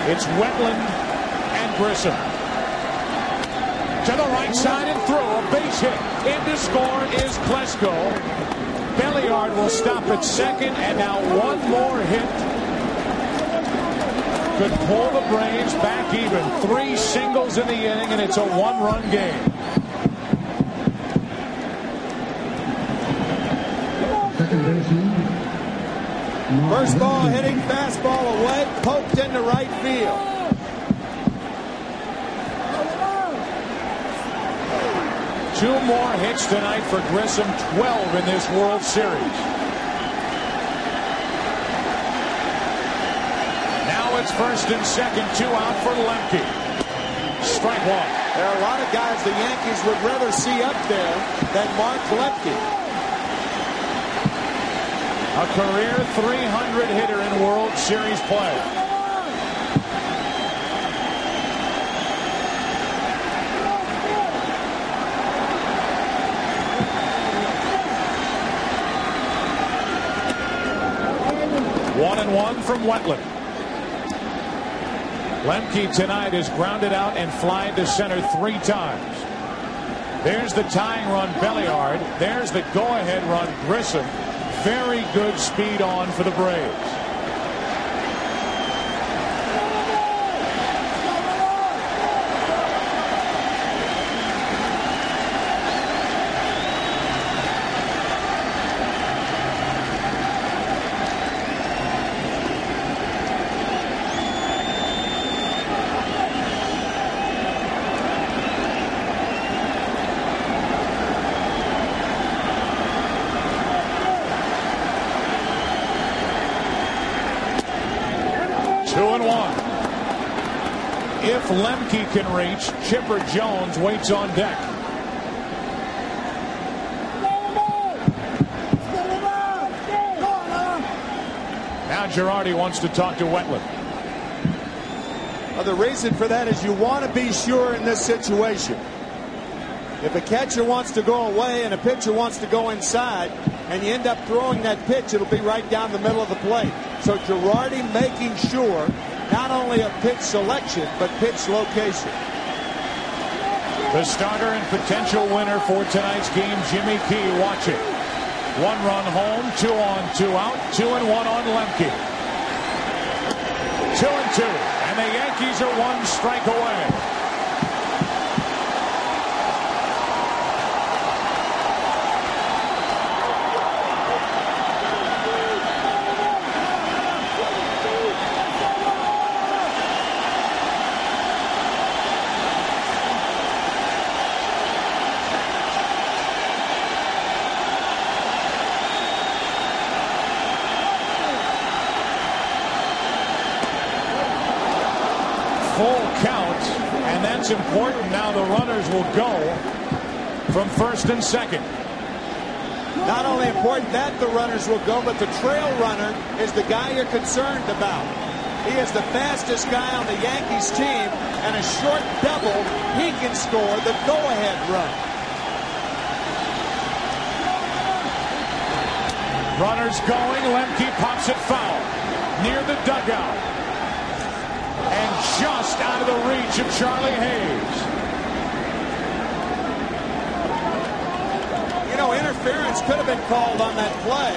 It's Wetteland and Grissom. To the right side and through. A base hit. In to score is Klesko. Belliard will stop at second, and now one more hit could pull the Braves back even. Three singles in the inning, and it's a one-run game. First ball hitting fastball away, poked into right field. Two more hits tonight for Grissom, 12 in this World Series. Now it's first and second, two out for Lemke. Strike one. There are a lot of guys the Yankees would rather see up there than Mark Lemke. A career 300 hitter in World Series play. One and one from Wetteland. Lemke tonight is grounded out and flying to center three times. There's the tying run, Belliard. There's the go-ahead run, Grissom. Very good speed on for the Braves. Two and one. If Lemke can reach, Chipper Jones waits on deck. Now Girardi wants to talk to Wetteland. Well, the reason for that is you want to be sure in this situation. If a catcher wants to go away and a pitcher wants to go inside, and you end up throwing that pitch, it'll be right down the middle of the plate. So Girardi making sure not only of pitch selection, but pitch location. The starter and potential winner for tonight's game, Jimmy Key, watching. One run home, two on, two out, two and one on Lemke. Two and two, and the Yankees are one strike away. Full count, and that's important. Now the runners will go from first and second. Not only important that the runners will go, but the trail runner is the guy you're concerned about. He is the fastest guy on the Yankees team, and a short double, he can score the go-ahead run. Runners going. Lemke pops it foul near the dugout. And just out of the reach of Charlie Hayes. You know, interference could have been called on that play.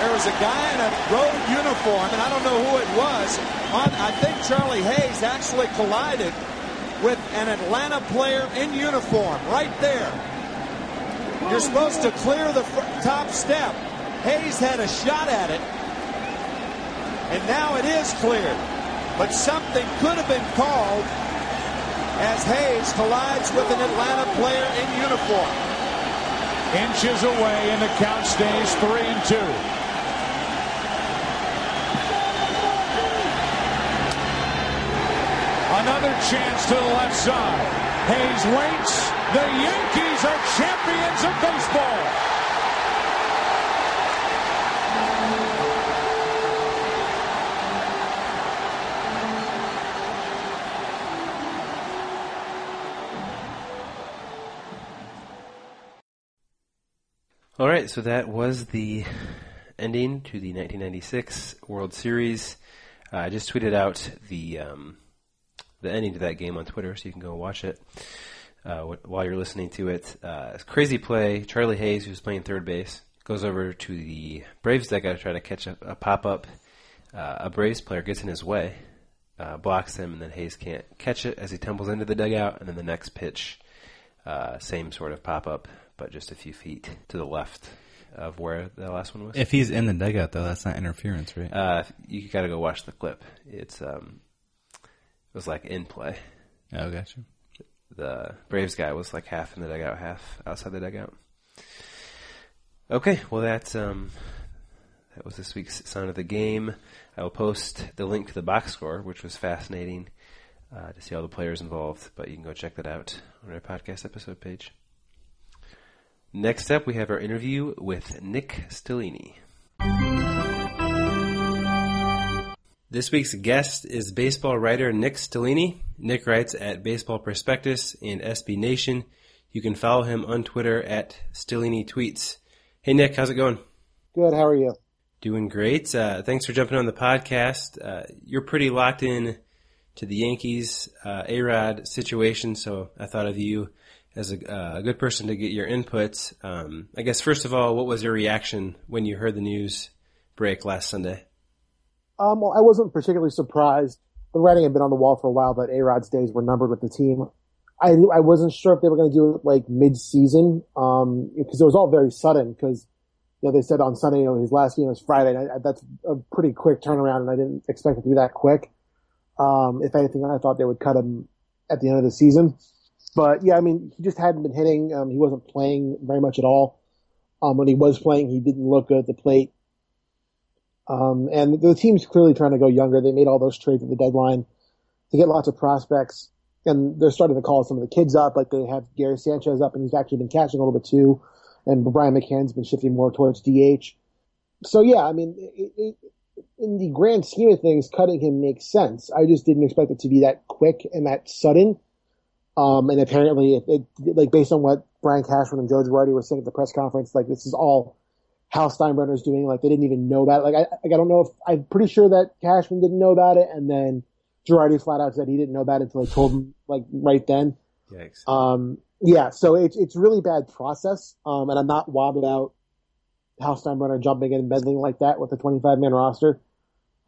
There was a guy in a road uniform, and I don't know who it was. On, I think Charlie Hayes actually collided with an Atlanta player in uniform right there. You're supposed to clear the top step. Hayes had a shot at it, and now it is cleared. but something could have been called as Hayes collides with an Atlanta player in uniform. Inches away, and the count stays three and two. Another chance to the left side. Hayes waits. The Yankees are champions of baseball. All right, so that was the ending to the 1996 World Series. Uh, I just tweeted out the um, the ending to that game on Twitter, so you can go watch it uh, while you're listening to it. Uh, crazy play. Charlie Hayes, who's playing third base, goes over to the Braves dugout to try to catch a, a pop up. Uh, a Braves player gets in his way, uh, blocks him, and then Hayes can't catch it as he tumbles into the dugout. And then the next pitch, uh, same sort of pop up, but just a few feet to the left of where the last one was. If he's in the dugout, though, that's not interference, right? Uh, you got to go watch the clip. It's um, it was like in play. oh, gotcha. The Braves guy was like half in the dugout, half outside the dugout. Okay, well that's um, that was this week's sound of the game. I will post the link to the box score, which was fascinating uh, to see all the players involved. But you can go check that out on our podcast episode page. Next up, we have our interview with Nick Stellini. This week's guest is baseball writer Nick Stellini. Nick writes at Baseball Prospectus and SB Nation. You can follow him on Twitter at Stellini Tweets. Hey Nick, how's it going? Good. How are you? Doing great. Uh, thanks for jumping on the podcast. Uh, you're pretty locked in to the Yankees uh, A-Rod situation, so I thought of you as a, uh, a good person to get your input. Um, I guess first of all, what was your reaction when you heard the news break last Sunday? Um, well, I wasn't particularly surprised. The writing had been on the wall for a while that A-Rod's days were numbered with the team. I I wasn't sure if they were going to do it like mid-season, um, because it was all very sudden. Because you know they said on Sunday, you know, his last game was Friday. And I, that's a pretty quick turnaround, and I didn't expect it to be that quick. Um, if anything, I thought they would cut him at the end of the season. But yeah, I mean, he just hadn't been hitting. Um, he wasn't playing very much at all. Um, when he was playing, he didn't look good at the plate. Um, and the team's clearly trying to go younger. They made all those trades at the deadline to get lots of prospects, and they're starting to call some of the kids up. Like they have Gary Sanchez up, and he's actually been catching a little bit too. And Brian McCann's been shifting more towards DH. So yeah, I mean, it, it, in the grand scheme of things, cutting him makes sense. I just didn't expect it to be that quick and that sudden. Um, and apparently, it, it, like based on what Brian Cashman and Joe Girardi were saying at the press conference, like this is all Hal Steinbrenner's doing. Like they didn't even know about it. Like I, like, I don't know if I'm pretty sure that Cashman didn't know about it, and then Girardi flat out said he didn't know about it until I told him like right then. Yikes. Um, yeah, so it's it's really bad process. Um, and I'm not wild about Hal Steinbrenner jumping in and meddling like that with a 25 man roster.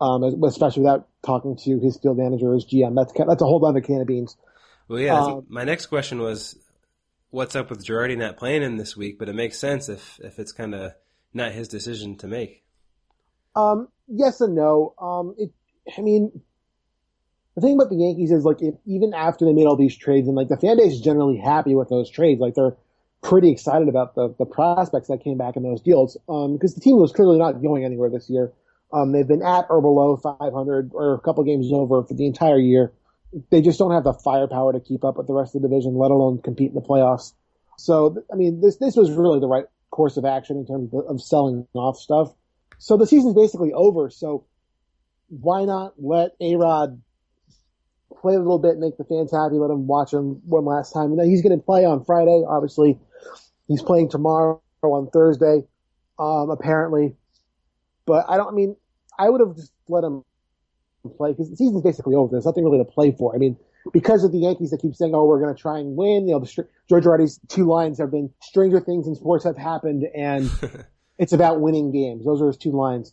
Um, especially without talking to his field manager or his GM. That's that's a whole other can of beans. Well, yeah. Um, my next question was, what's up with Girardi not playing in this week? But it makes sense if if it's kind of not his decision to make. Um, yes and no. Um, it, I mean, the thing about the Yankees is like, if, even after they made all these trades, and like the fan base is generally happy with those trades, like they're pretty excited about the the prospects that came back in those deals. Um, because the team was clearly not going anywhere this year. Um, they've been at or below 500 or a couple games over for the entire year. They just don't have the firepower to keep up with the rest of the division, let alone compete in the playoffs. So, I mean, this this was really the right course of action in terms of, of selling off stuff. So the season's basically over. So why not let A Rod play a little bit, make the fans happy, let him watch him one last time. And then he's going to play on Friday. Obviously, he's playing tomorrow on Thursday, um, apparently. But I don't. I mean, I would have just let him play because the season's basically over. There's nothing really to play for. I mean, because of the Yankees that keep saying, "Oh, we're going to try and win," you know, the str- George Girardi's two lines have been "Stranger things in sports have happened," and it's about winning games. Those are his two lines.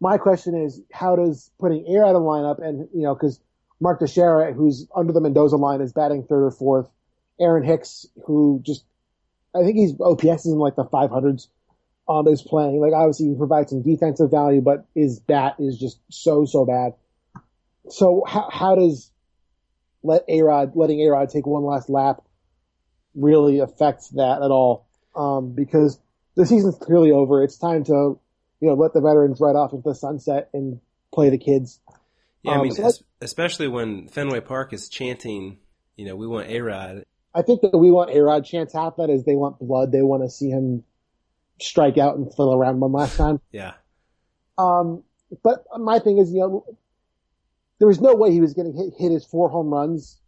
My question is, how does putting Air out of lineup and you know because Mark Teixeira, who's under the Mendoza line, is batting third or fourth. Aaron Hicks, who just I think he's OPS is in like the 500s, um, is playing. Like obviously he provides some defensive value, but his bat is just so so bad. So how, how does let A-Rod, letting A-Rod take one last lap really affect that at all? Um, because the season's clearly over. It's time to, you know, let the veterans ride off into the sunset and play the kids. Yeah, I Um, mean, so es- especially when Fenway Park is chanting, you know, we want A Rod. I think that we want A-Rod chance half that is they want blood. They want to see him strike out and fill around one last time. Yeah. Um, but my thing is, you know, there was no way he was going to hit, hit his four home runs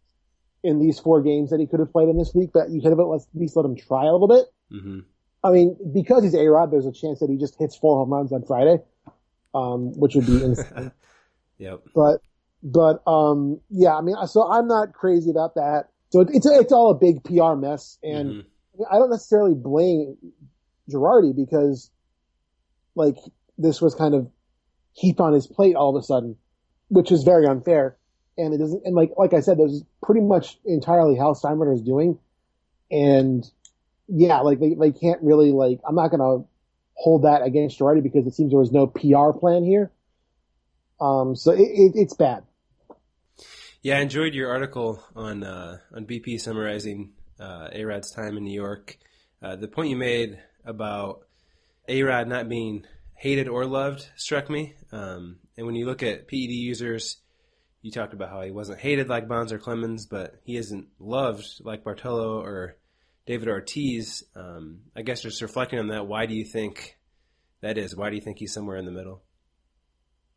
in these four games that he could have played in this week, but you could have at least let him try a little bit. hmm I mean, because he's A-Rod, there's a chance that he just hits four home runs on Friday, um, which would be insane. Yep. but, but, um, yeah, I mean, so I'm not crazy about that. So it- it's, it's all a big PR mess and Mhm. I don't necessarily blame Girardi because like this was kind of heaped on his plate all of a sudden, which is very unfair. And it doesn't, and like, like I said, this is pretty much entirely Hal is doing. And yeah, like they, they can't really like, I'm not going to hold that against Girardi because it seems there was no PR plan here. Um, so it, it, it's bad. Yeah, I enjoyed your article on uh, on BP summarizing uh, A Rod's time in New York. Uh, the point you made about A Rod not being hated or loved struck me. Um, and when you look at PED users, you talked about how he wasn't hated like Bonds or Clemens, but he isn't loved like Bartolo or David Ortiz. Um, I guess just reflecting on that, why do you think that is? Why do you think he's somewhere in the middle?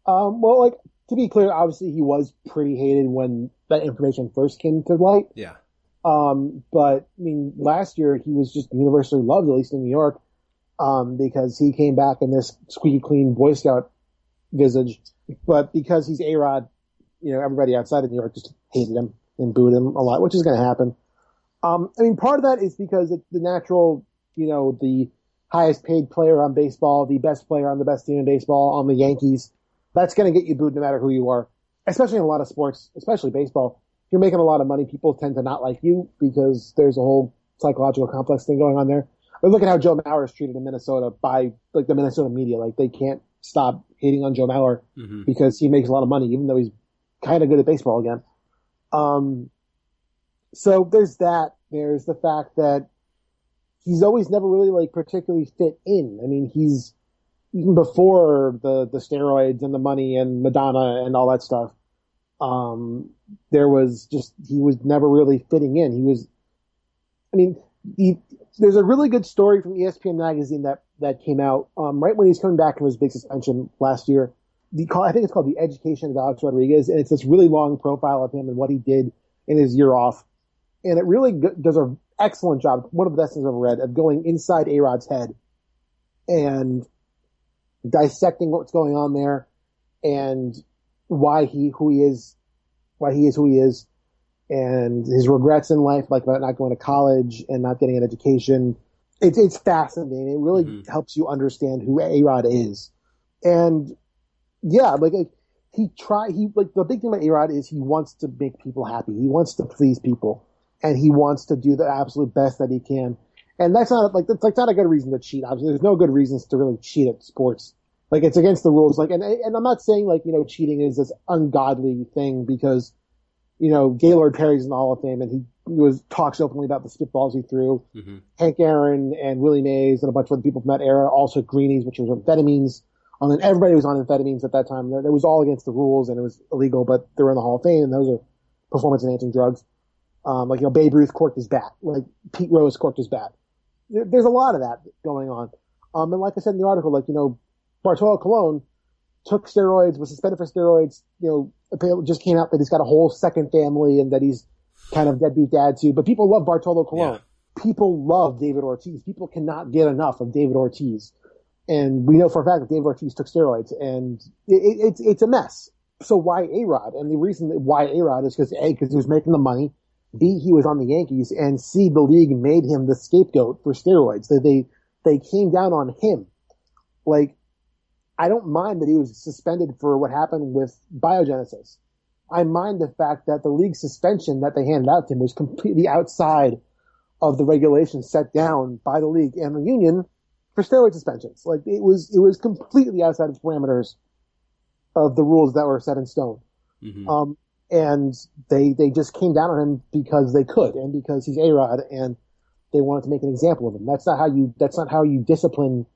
Um, well, like, to be clear, obviously he was pretty hated when that information first came to light. Yeah. Um, but I mean, last year he was just universally loved, at least in New York, um, because he came back in this squeaky clean Boy Scout visage. But because he's A Rod, you know, everybody outside of New York just hated him and booed him a lot, which is going to happen. Um, I mean, part of that is because it's the natural, you know, the highest paid player on baseball, the best player on the best team in baseball on the Yankees. That's going to get you booed no matter who you are, especially in a lot of sports, especially baseball if you're making a lot of money, people tend to not like you because there's a whole psychological complex thing going on there. But look at how Joe Mauer is treated in Minnesota by like the Minnesota media. Like they can't stop hating on Joe Mauer Mhm. because he makes a lot of money, even though he's kind of good at baseball again. Um, so there's that. There's the fact that he's always never really like particularly fit in. I mean, he's even before the the steroids and the money and Madonna and all that stuff. Um, there was just he was never really fitting in. He was, I mean, he, there's a really good story from ESPN magazine that that came out um, right when he's coming back from his big suspension last year. The call, I think it's called the Education of Alex Rodriguez, and it's this really long profile of him and what he did in his year off, and it really does an excellent job. One of the best things I've read of going inside A Rod's head and dissecting what's going on there and why he who he is, why he is who he is, and his regrets in life, like about not going to college and not getting an education. It's it's fascinating. It really Mhm. helps you understand who A Rod is, and yeah, like, like he try he like the big thing about A Rod is he wants to make people happy. He wants to please people, and he wants to do the absolute best that he can. And that's not like that's like not a good reason to cheat. Obviously, there's no good reasons to really cheat at sports. Like it's against the rules. Like and and I'm not saying like you know cheating is this ungodly thing because you know Gaylord Perry's in the Hall of Fame and he, was talks openly about the spitballs he threw. hmm Hank Aaron and Willie Mays and a bunch of other people from that era also greenies, which was amphetamines. And everybody was on amphetamines at that time. It was all against the rules and it was illegal, but they were in the Hall of Fame and those are performance enhancing drugs. Um, like, you know, Babe Ruth corked his bat. Like, Pete Rose corked his bat. There, there's a lot of that going on. Um, and like I said in the article, like, you know, Bartolo Colon took steroids, was suspended for steroids, you know, apparently just came out that he's got a whole second family and that he's kind of deadbeat dad too. But people love Bartolo Colon. Yeah. People love David Ortiz. People cannot get enough of David Ortiz. And we know for a fact that David Ortiz took steroids and it, it, it's, it's a mess. So why A-Rod? And the reason that why A-Rod is because A, because he was making the money. B, he was on the Yankees and C, the league made him the scapegoat for steroids. They, they, they came down on him. Like, I don't mind that he was suspended for what happened with biogenesis. I mind the fact that the league suspension that they handed out to him was completely outside of the regulations set down by the league and the union for steroid suspensions. Like it was, it was completely outside of the parameters of the rules that were set in stone. Mhm. Um, and they they just came down on him because they could and because he's A Rod and they wanted to make an example of him. That's not how you that's not how you discipline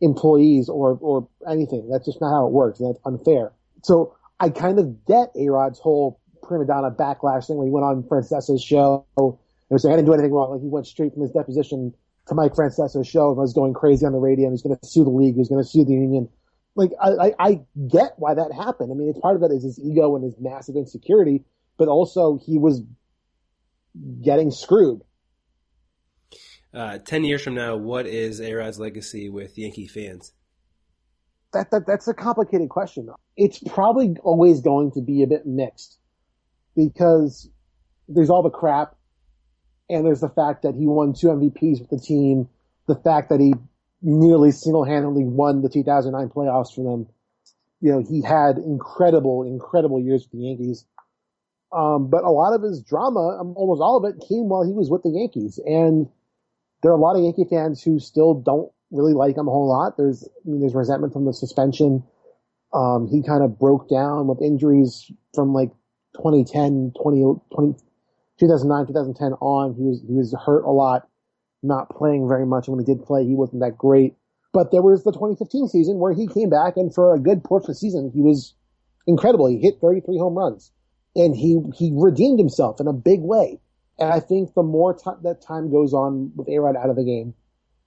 employees or or anything. That's just not how it works. That's unfair. So I kind of get A Rod's whole prima donna backlash thing when he went on Francesa's show and was saying I didn't do anything wrong. Like he went straight from his deposition to Mike Francesa's show and was going crazy on the radio and he's going to sue the league. He's going to sue the union. Like I, I, I get why that happened. I mean, it's part of that is his ego and his massive insecurity, but also he was getting screwed. Uh, Ten years from now, what is A Rod's legacy with Yankee fans? that, that that's a complicated question. It's probably always going to be a bit mixed because there's all the crap and there's the fact that he won two MVPs with the team, the fact that he nearly single-handedly won the 2009 playoffs for them. You know, he had incredible, incredible years with the Yankees. Um, but a lot of his drama, um, almost all of it, came while he was with the Yankees. And there are a lot of Yankee fans who still don't really like him a whole lot. There's, I mean, there's resentment from the suspension. Um, he kind of broke down with injuries from like 2010, 20, 20 2009, 2010 on. He was, he was hurt a lot, not playing very much. And when he did play, he wasn't that great. But there was the 2015 season where he came back and for a good portion of the season, he was incredible. He hit 33 home runs and he, he redeemed himself in a big way. And I think the more ti that time goes on with A-Rod out of the game,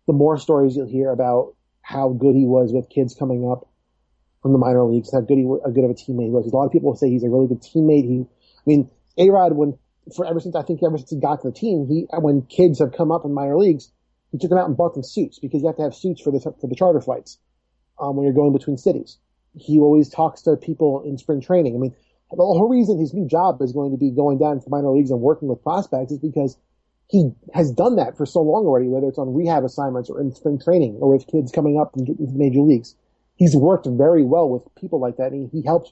the more stories you'll hear about how good he was with kids coming up from the minor leagues, how good he, good of a teammate he was. A lot of people say he's a really good teammate. He, I mean, A-Rod, when, for ever since, I think ever since he got to the team, he, when kids have come up in minor leagues, he took them out and bought them suits because you have to have suits for the, for the charter flights, um, when you're going between cities. He always talks to people in spring training. I mean, the whole reason his new job is going to be going down to minor leagues and working with prospects is because he has done that for so long already, whether it's on rehab assignments or in spring training or with kids coming up into the major leagues. He's worked very well with people like that. And he, he helped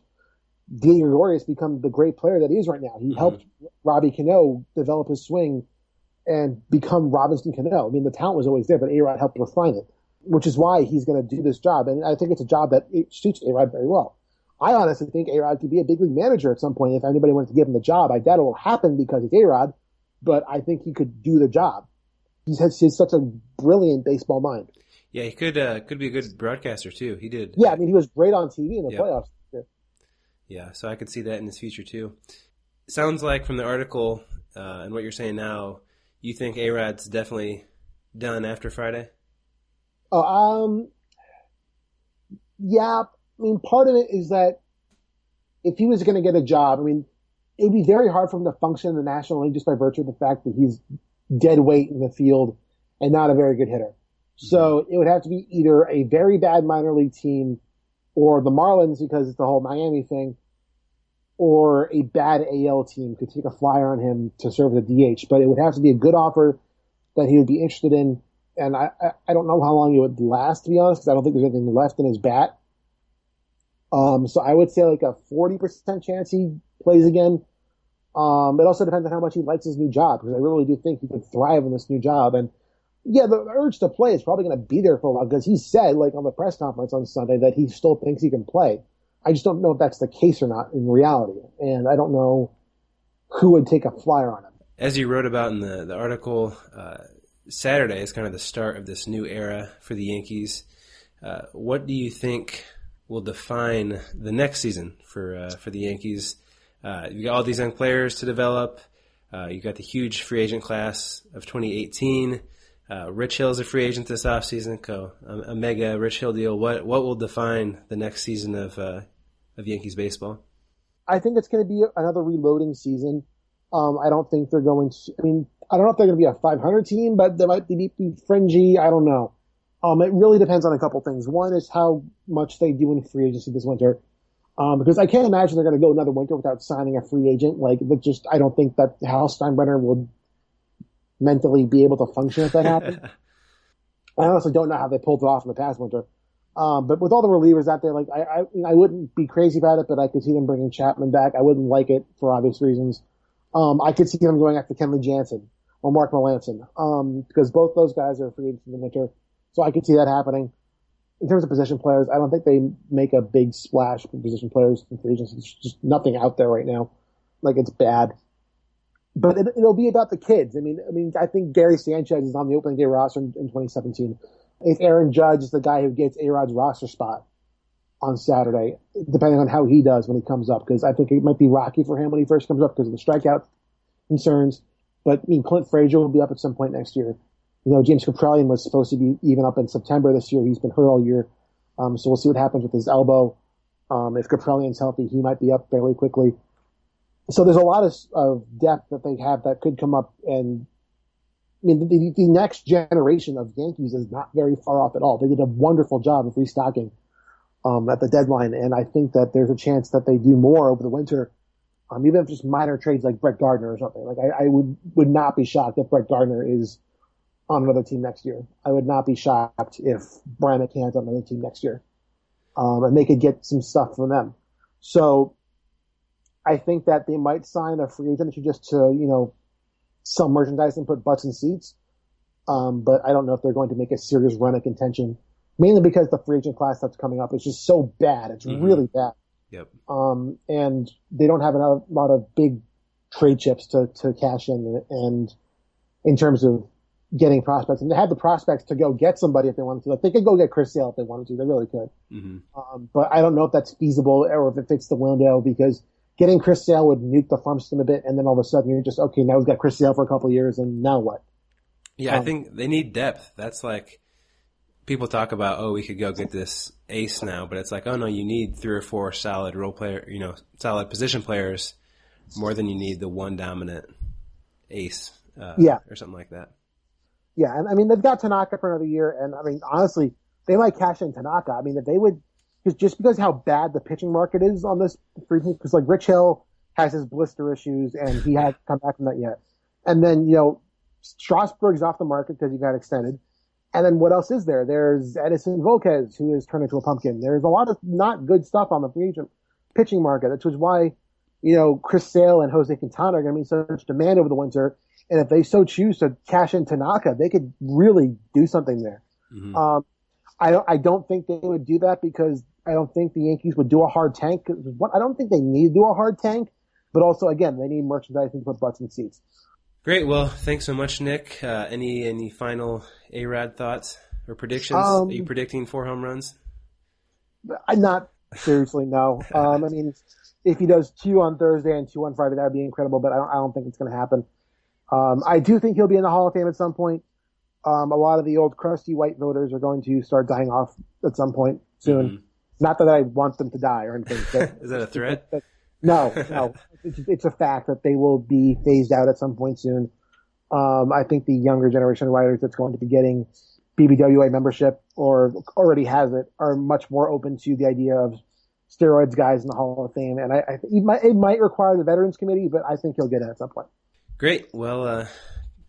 Didi Gregorius become the great player that he is right now. He mm-hmm. helped Robbie Cano develop his swing and become Robinson Cano. I mean, the talent was always there, but A-Rod helped refine it, which is why he's going to do this job. And I think it's a job that suits A-Rod very well. I honestly think A-Rod could be a big league manager at some point if anybody wanted to give him the job. I doubt it will happen because it's A-Rod, but I think he could do the job. He's, has, he's such a brilliant baseball mind. Yeah, he could uh, could be a good broadcaster too. He did. Yeah, I mean, he was great on TV in the Yep. playoffs. Yeah, so I could see that in his future too. Sounds like from the article uh, and what you're saying now, you think A Rod's definitely done after Friday. Oh, um, yeah. I mean, part of it is that if he was going to get a job, I mean, it would be very hard for him to function in the National League just by virtue of the fact that he's dead weight in the field and not a very good hitter. So it would have to be either a very bad minor league team or the Marlins because it's the whole Miami thing or a bad AL team could take a flyer on him to serve as a DH, but it would have to be a good offer that he would be interested in. And I, I, I don't know how long it would last, to be honest, because I don't think there's anything left in his bat. Um, so I would say like a 40% chance he plays again. Um, it also depends on how much he likes his new job, because I really do think he could thrive in this new job. And yeah, the urge to play is probably going to be there for a while, because he said, like on the press conference on Sunday, that he still thinks he can play. I just don't know if that's the case or not in reality. And I don't know who would take a flyer on him. As you wrote about in the the article, uh, Saturday is kind of the start of this new era for the Yankees. Uh, what do you think will define the next season for uh, for the Yankees? Uh, you got all these young players to develop. Uh, you got the huge free agent class of 2018. Uh, Rich is a free agent this offseason, so a, a mega Rich Hill deal. What what will define the next season of uh, of Yankees baseball? I think it's going to be another reloading season. Um, I don't think they're going to, I mean, I don't know if they're going to be a 500 team, but they might be, be fringy. I don't know. Um, it really depends on a couple things. One is how much they do in free agency this winter. Um, because I can't imagine they're going to go another winter without signing a free agent. Like, that just, I don't think that Hal Steinbrenner will mentally be able to function if that happens. I honestly don't know how they pulled it off in the past winter. Um, but with all the relievers out there, like I, I, I wouldn't be crazy about it, but I could see them bringing Chapman back. I wouldn't like it for obvious reasons. Um, I could see them going after Kenley Jansen or Mark Melancon, um, because both those guys are free agents in the winter. So I could see that happening. in terms of position players, I don't think they make a big splash for position players in free agency. There's just nothing out there right now. Like it's bad. But it, it'll be about the kids. I mean, I mean, I think Gary Sanchez is on the opening day roster in, in 2017. If Aaron Judge is the guy who gets A Rod's roster spot on Saturday, depending on how he does when he comes up, because I think it might be rocky for him when he first comes up because of the strikeout concerns. But I mean, Clint Frazier will be up at some point next year. You know, James Kaprelian was supposed to be even up in September this year. He's been hurt all year. Um, so we'll see what happens with his elbow. Um, if Kaprelian's healthy, he might be up fairly quickly. So there's a lot of, of depth that they have that could come up and I mean, the, the next generation of Yankees is not very far off at all. They did a wonderful job of restocking um, at the deadline, and I think that there's a chance that they do more over the winter, um, even if just minor trades like Brett Gardner or something. Like I, I would would not be shocked if Brett Gardner is on another team next year. I would not be shocked if Brian McCann's on another team next year, um, and they could get some stuff from them. So I think that they might sign a free agent just to you know sell merchandise and put butts in seats. Um, but I don't know if they're going to make a serious run of contention, mainly because the free agent class that's coming up is just so bad. It's Mhm. really bad. Yep. Um, and they don't have a lot of big trade chips to, to cash in and in terms of getting prospects. And they have the prospects to go get somebody if they wanted to. Like they could go get Chris Sale if they wanted to. They really could. Mm-hmm. Um, but I don't know if that's feasible or if it fits the window because getting Chris Sale would nuke the farm system a bit, and then all of a sudden you're just okay. Now we've got Chris Sale for a couple of years, and now what? Yeah, I Um, think they need depth. That's like people talk about, oh, we could go get this ace now, but it's like, oh no, you need three or four solid role player, you know, solid position players more than you need the one dominant ace, uh, Yeah. or something like that. Yeah, and I mean they've got Tanaka for another year, and I mean honestly, they might cash in Tanaka. I mean if they would, cause just because how bad the pitching market is on this free because like Rich Hill has his blister issues, and he hasn't come back from that yet. And then you know Strasburg's off the market because he got extended. And then what else is there? There's Edinson Volquez, who is turned into a pumpkin. There's a lot of not good stuff on the free agent pitching market, which is why, you know, Chris Sale and Jose Quintana are going to be such demand over the winter. And if they so choose to cash in Tanaka, they could really do something there. Mhm. Um, I don't, I don't think they would do that because I don't think the Yankees would do a hard tank. What, I don't think they need to do a hard tank, but also again, they need merchandise and put butts in seats. Great. Well, thanks so much, Nick. Uh, any any final A Rod thoughts or predictions? Um, Are you predicting four home runs? I'm not seriously no. Um, I mean, if he does two on Thursday and two on Friday, that would be incredible. But I don't, I don't think it's going to happen. Um, I do think he'll be in the Hall of Fame at some point. Um, a lot of the old crusty white voters are going to start dying off at some point soon. Not that I want them to die or anything. But Is that a threat? no, no, it's, it's a fact that they will be phased out at some point soon. Um, I think the younger generation of writers that's going to be getting BBWA membership or already has it are much more open to the idea of steroids guys in the Hall of Fame. And I, I it, might, it might require the Veterans Committee, but I think he'll get it at some point. Great. Well, uh,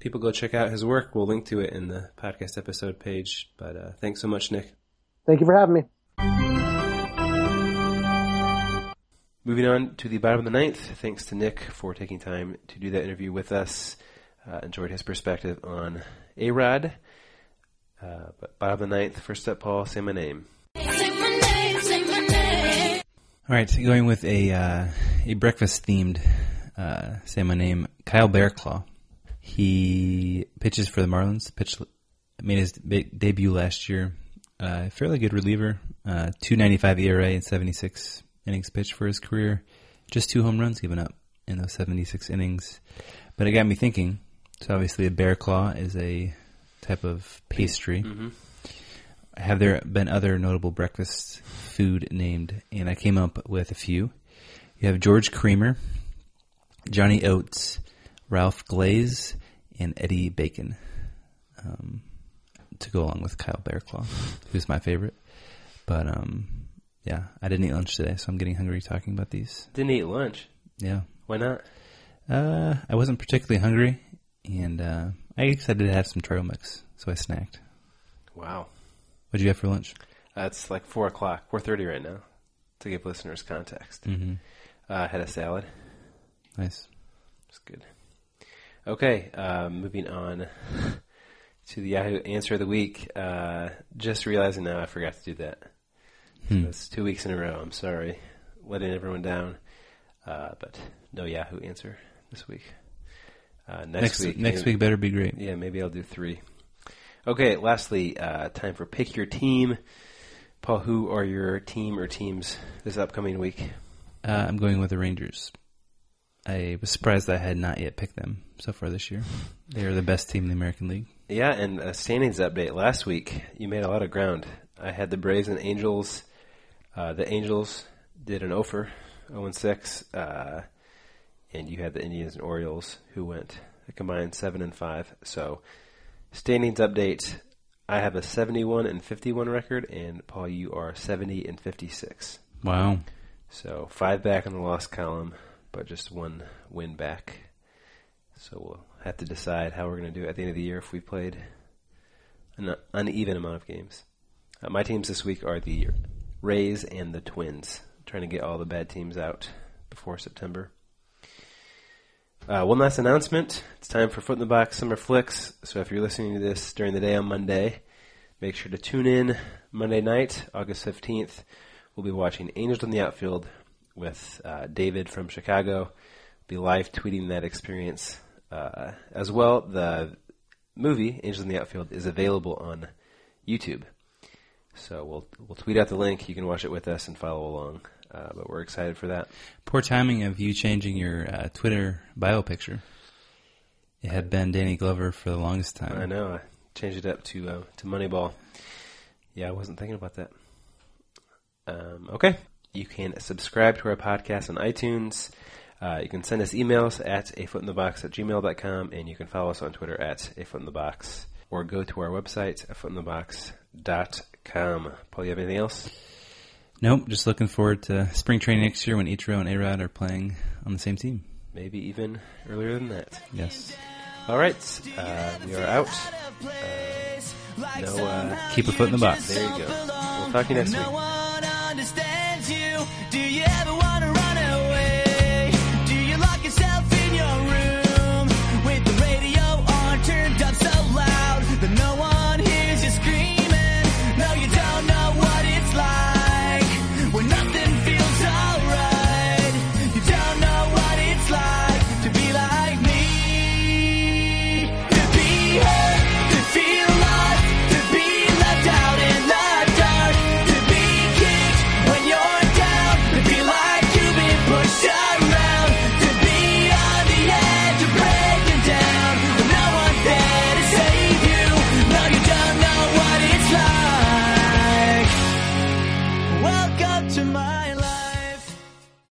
people go check out his work. We'll link to it in the podcast episode page. But uh, thanks so much, Nick. Thank you for having me. Moving on to the bottom of the ninth. Thanks to Nick for taking time to do that interview with us. Uh, enjoyed his perspective on A Rod. Uh, but bottom of the ninth. First up, Paul, say my name. All right, so going with a uh, a breakfast themed uh, say my name, Kyle Barraclough. He pitches for the Marlins. Pitched made his big debut last year. Uh, fairly good reliever. Uh, 2.95 ERA and 76 innings pitched for his career. Just two home runs given up in those 76 innings. But it got me thinking. So obviously, a bear claw is a type of pastry. Have there been other notable breakfast food named? And I came up with a few. You have George Creamer, Johnny Oates, Ralph Glaze, and Eddie Bacon. Um, to go along with Kyle Barraclough, who's my favorite. But um, yeah, I didn't eat lunch today, so I'm getting hungry talking about these. Didn't eat lunch. Yeah. Why not? Uh, I wasn't particularly hungry, and uh, I decided to have some trail mix, so I snacked. Wow. What'd you have for lunch? Uh, it's like four o'clock, four thirty right now, to give listeners context. Mhm. Uh, I had a salad. Nice. It's good. Okay, uh, moving on to the Yahoo Answer of the Week. Uh, just realizing now I forgot to do that. So Hmm. it's two weeks in a row. I'm sorry, letting everyone down. Uh, but no Yahoo Answer this week. Uh, next, Next week, next maybe- week better be great. Yeah, maybe I'll do three. Okay, lastly, uh, time for pick your team. Paul, who are your team or teams this upcoming week? Uh, I'm going with the Rangers. I was surprised I had not yet picked them so far this year. They are the best team in the American League. Yeah, and a standings update. Last week, you made a lot of ground. I had the Braves and Angels. Uh, the Angels did an offer, 0 and 6, uh, and you had the Indians and Orioles, who went a combined 7 and 5. So, standings update. I have a 71 and 51 record, and Paul, you are 70 and 56. Wow. So five back in the loss column, but just one win back. So we'll have to decide how we're going to do at the end of the year if we played an uneven amount of games. Uh, my teams this week are the Rays and the Twins, trying to get all the bad teams out before September. Uh, one last announcement. It's time for Foot in the Box Summer Flicks. So if you're listening to this during the day on Monday, make sure to tune in Monday night, August 15th. We'll be watching Angels in the Outfield with uh, David from Chicago. Be live tweeting that experience uh, as well. The movie Angels in the Outfield is available on YouTube, so we'll we'll tweet out the link. You can watch it with us and follow along. Uh, but we're excited for that. Poor timing of you changing your uh, Twitter bio picture. It had been Danny Glover for the longest time. I know. I changed it up to uh, to Moneyball. Yeah, I wasn't thinking about that. Um, okay, you can subscribe to our podcast on iTunes. Uh, you can send us emails at afootinthebox at gmail.com, and you can follow us on Twitter at afootinthebox, or go to our website, afootinthebox.com. Paul, you have anything else? Nope, just looking forward to spring training next year when Ichiro and Arod are playing on the same team. Maybe even earlier than that. Yes. All right, uh, we are out. Uh, no, uh, Keep a foot in the box. There you go. We'll talk to you next week do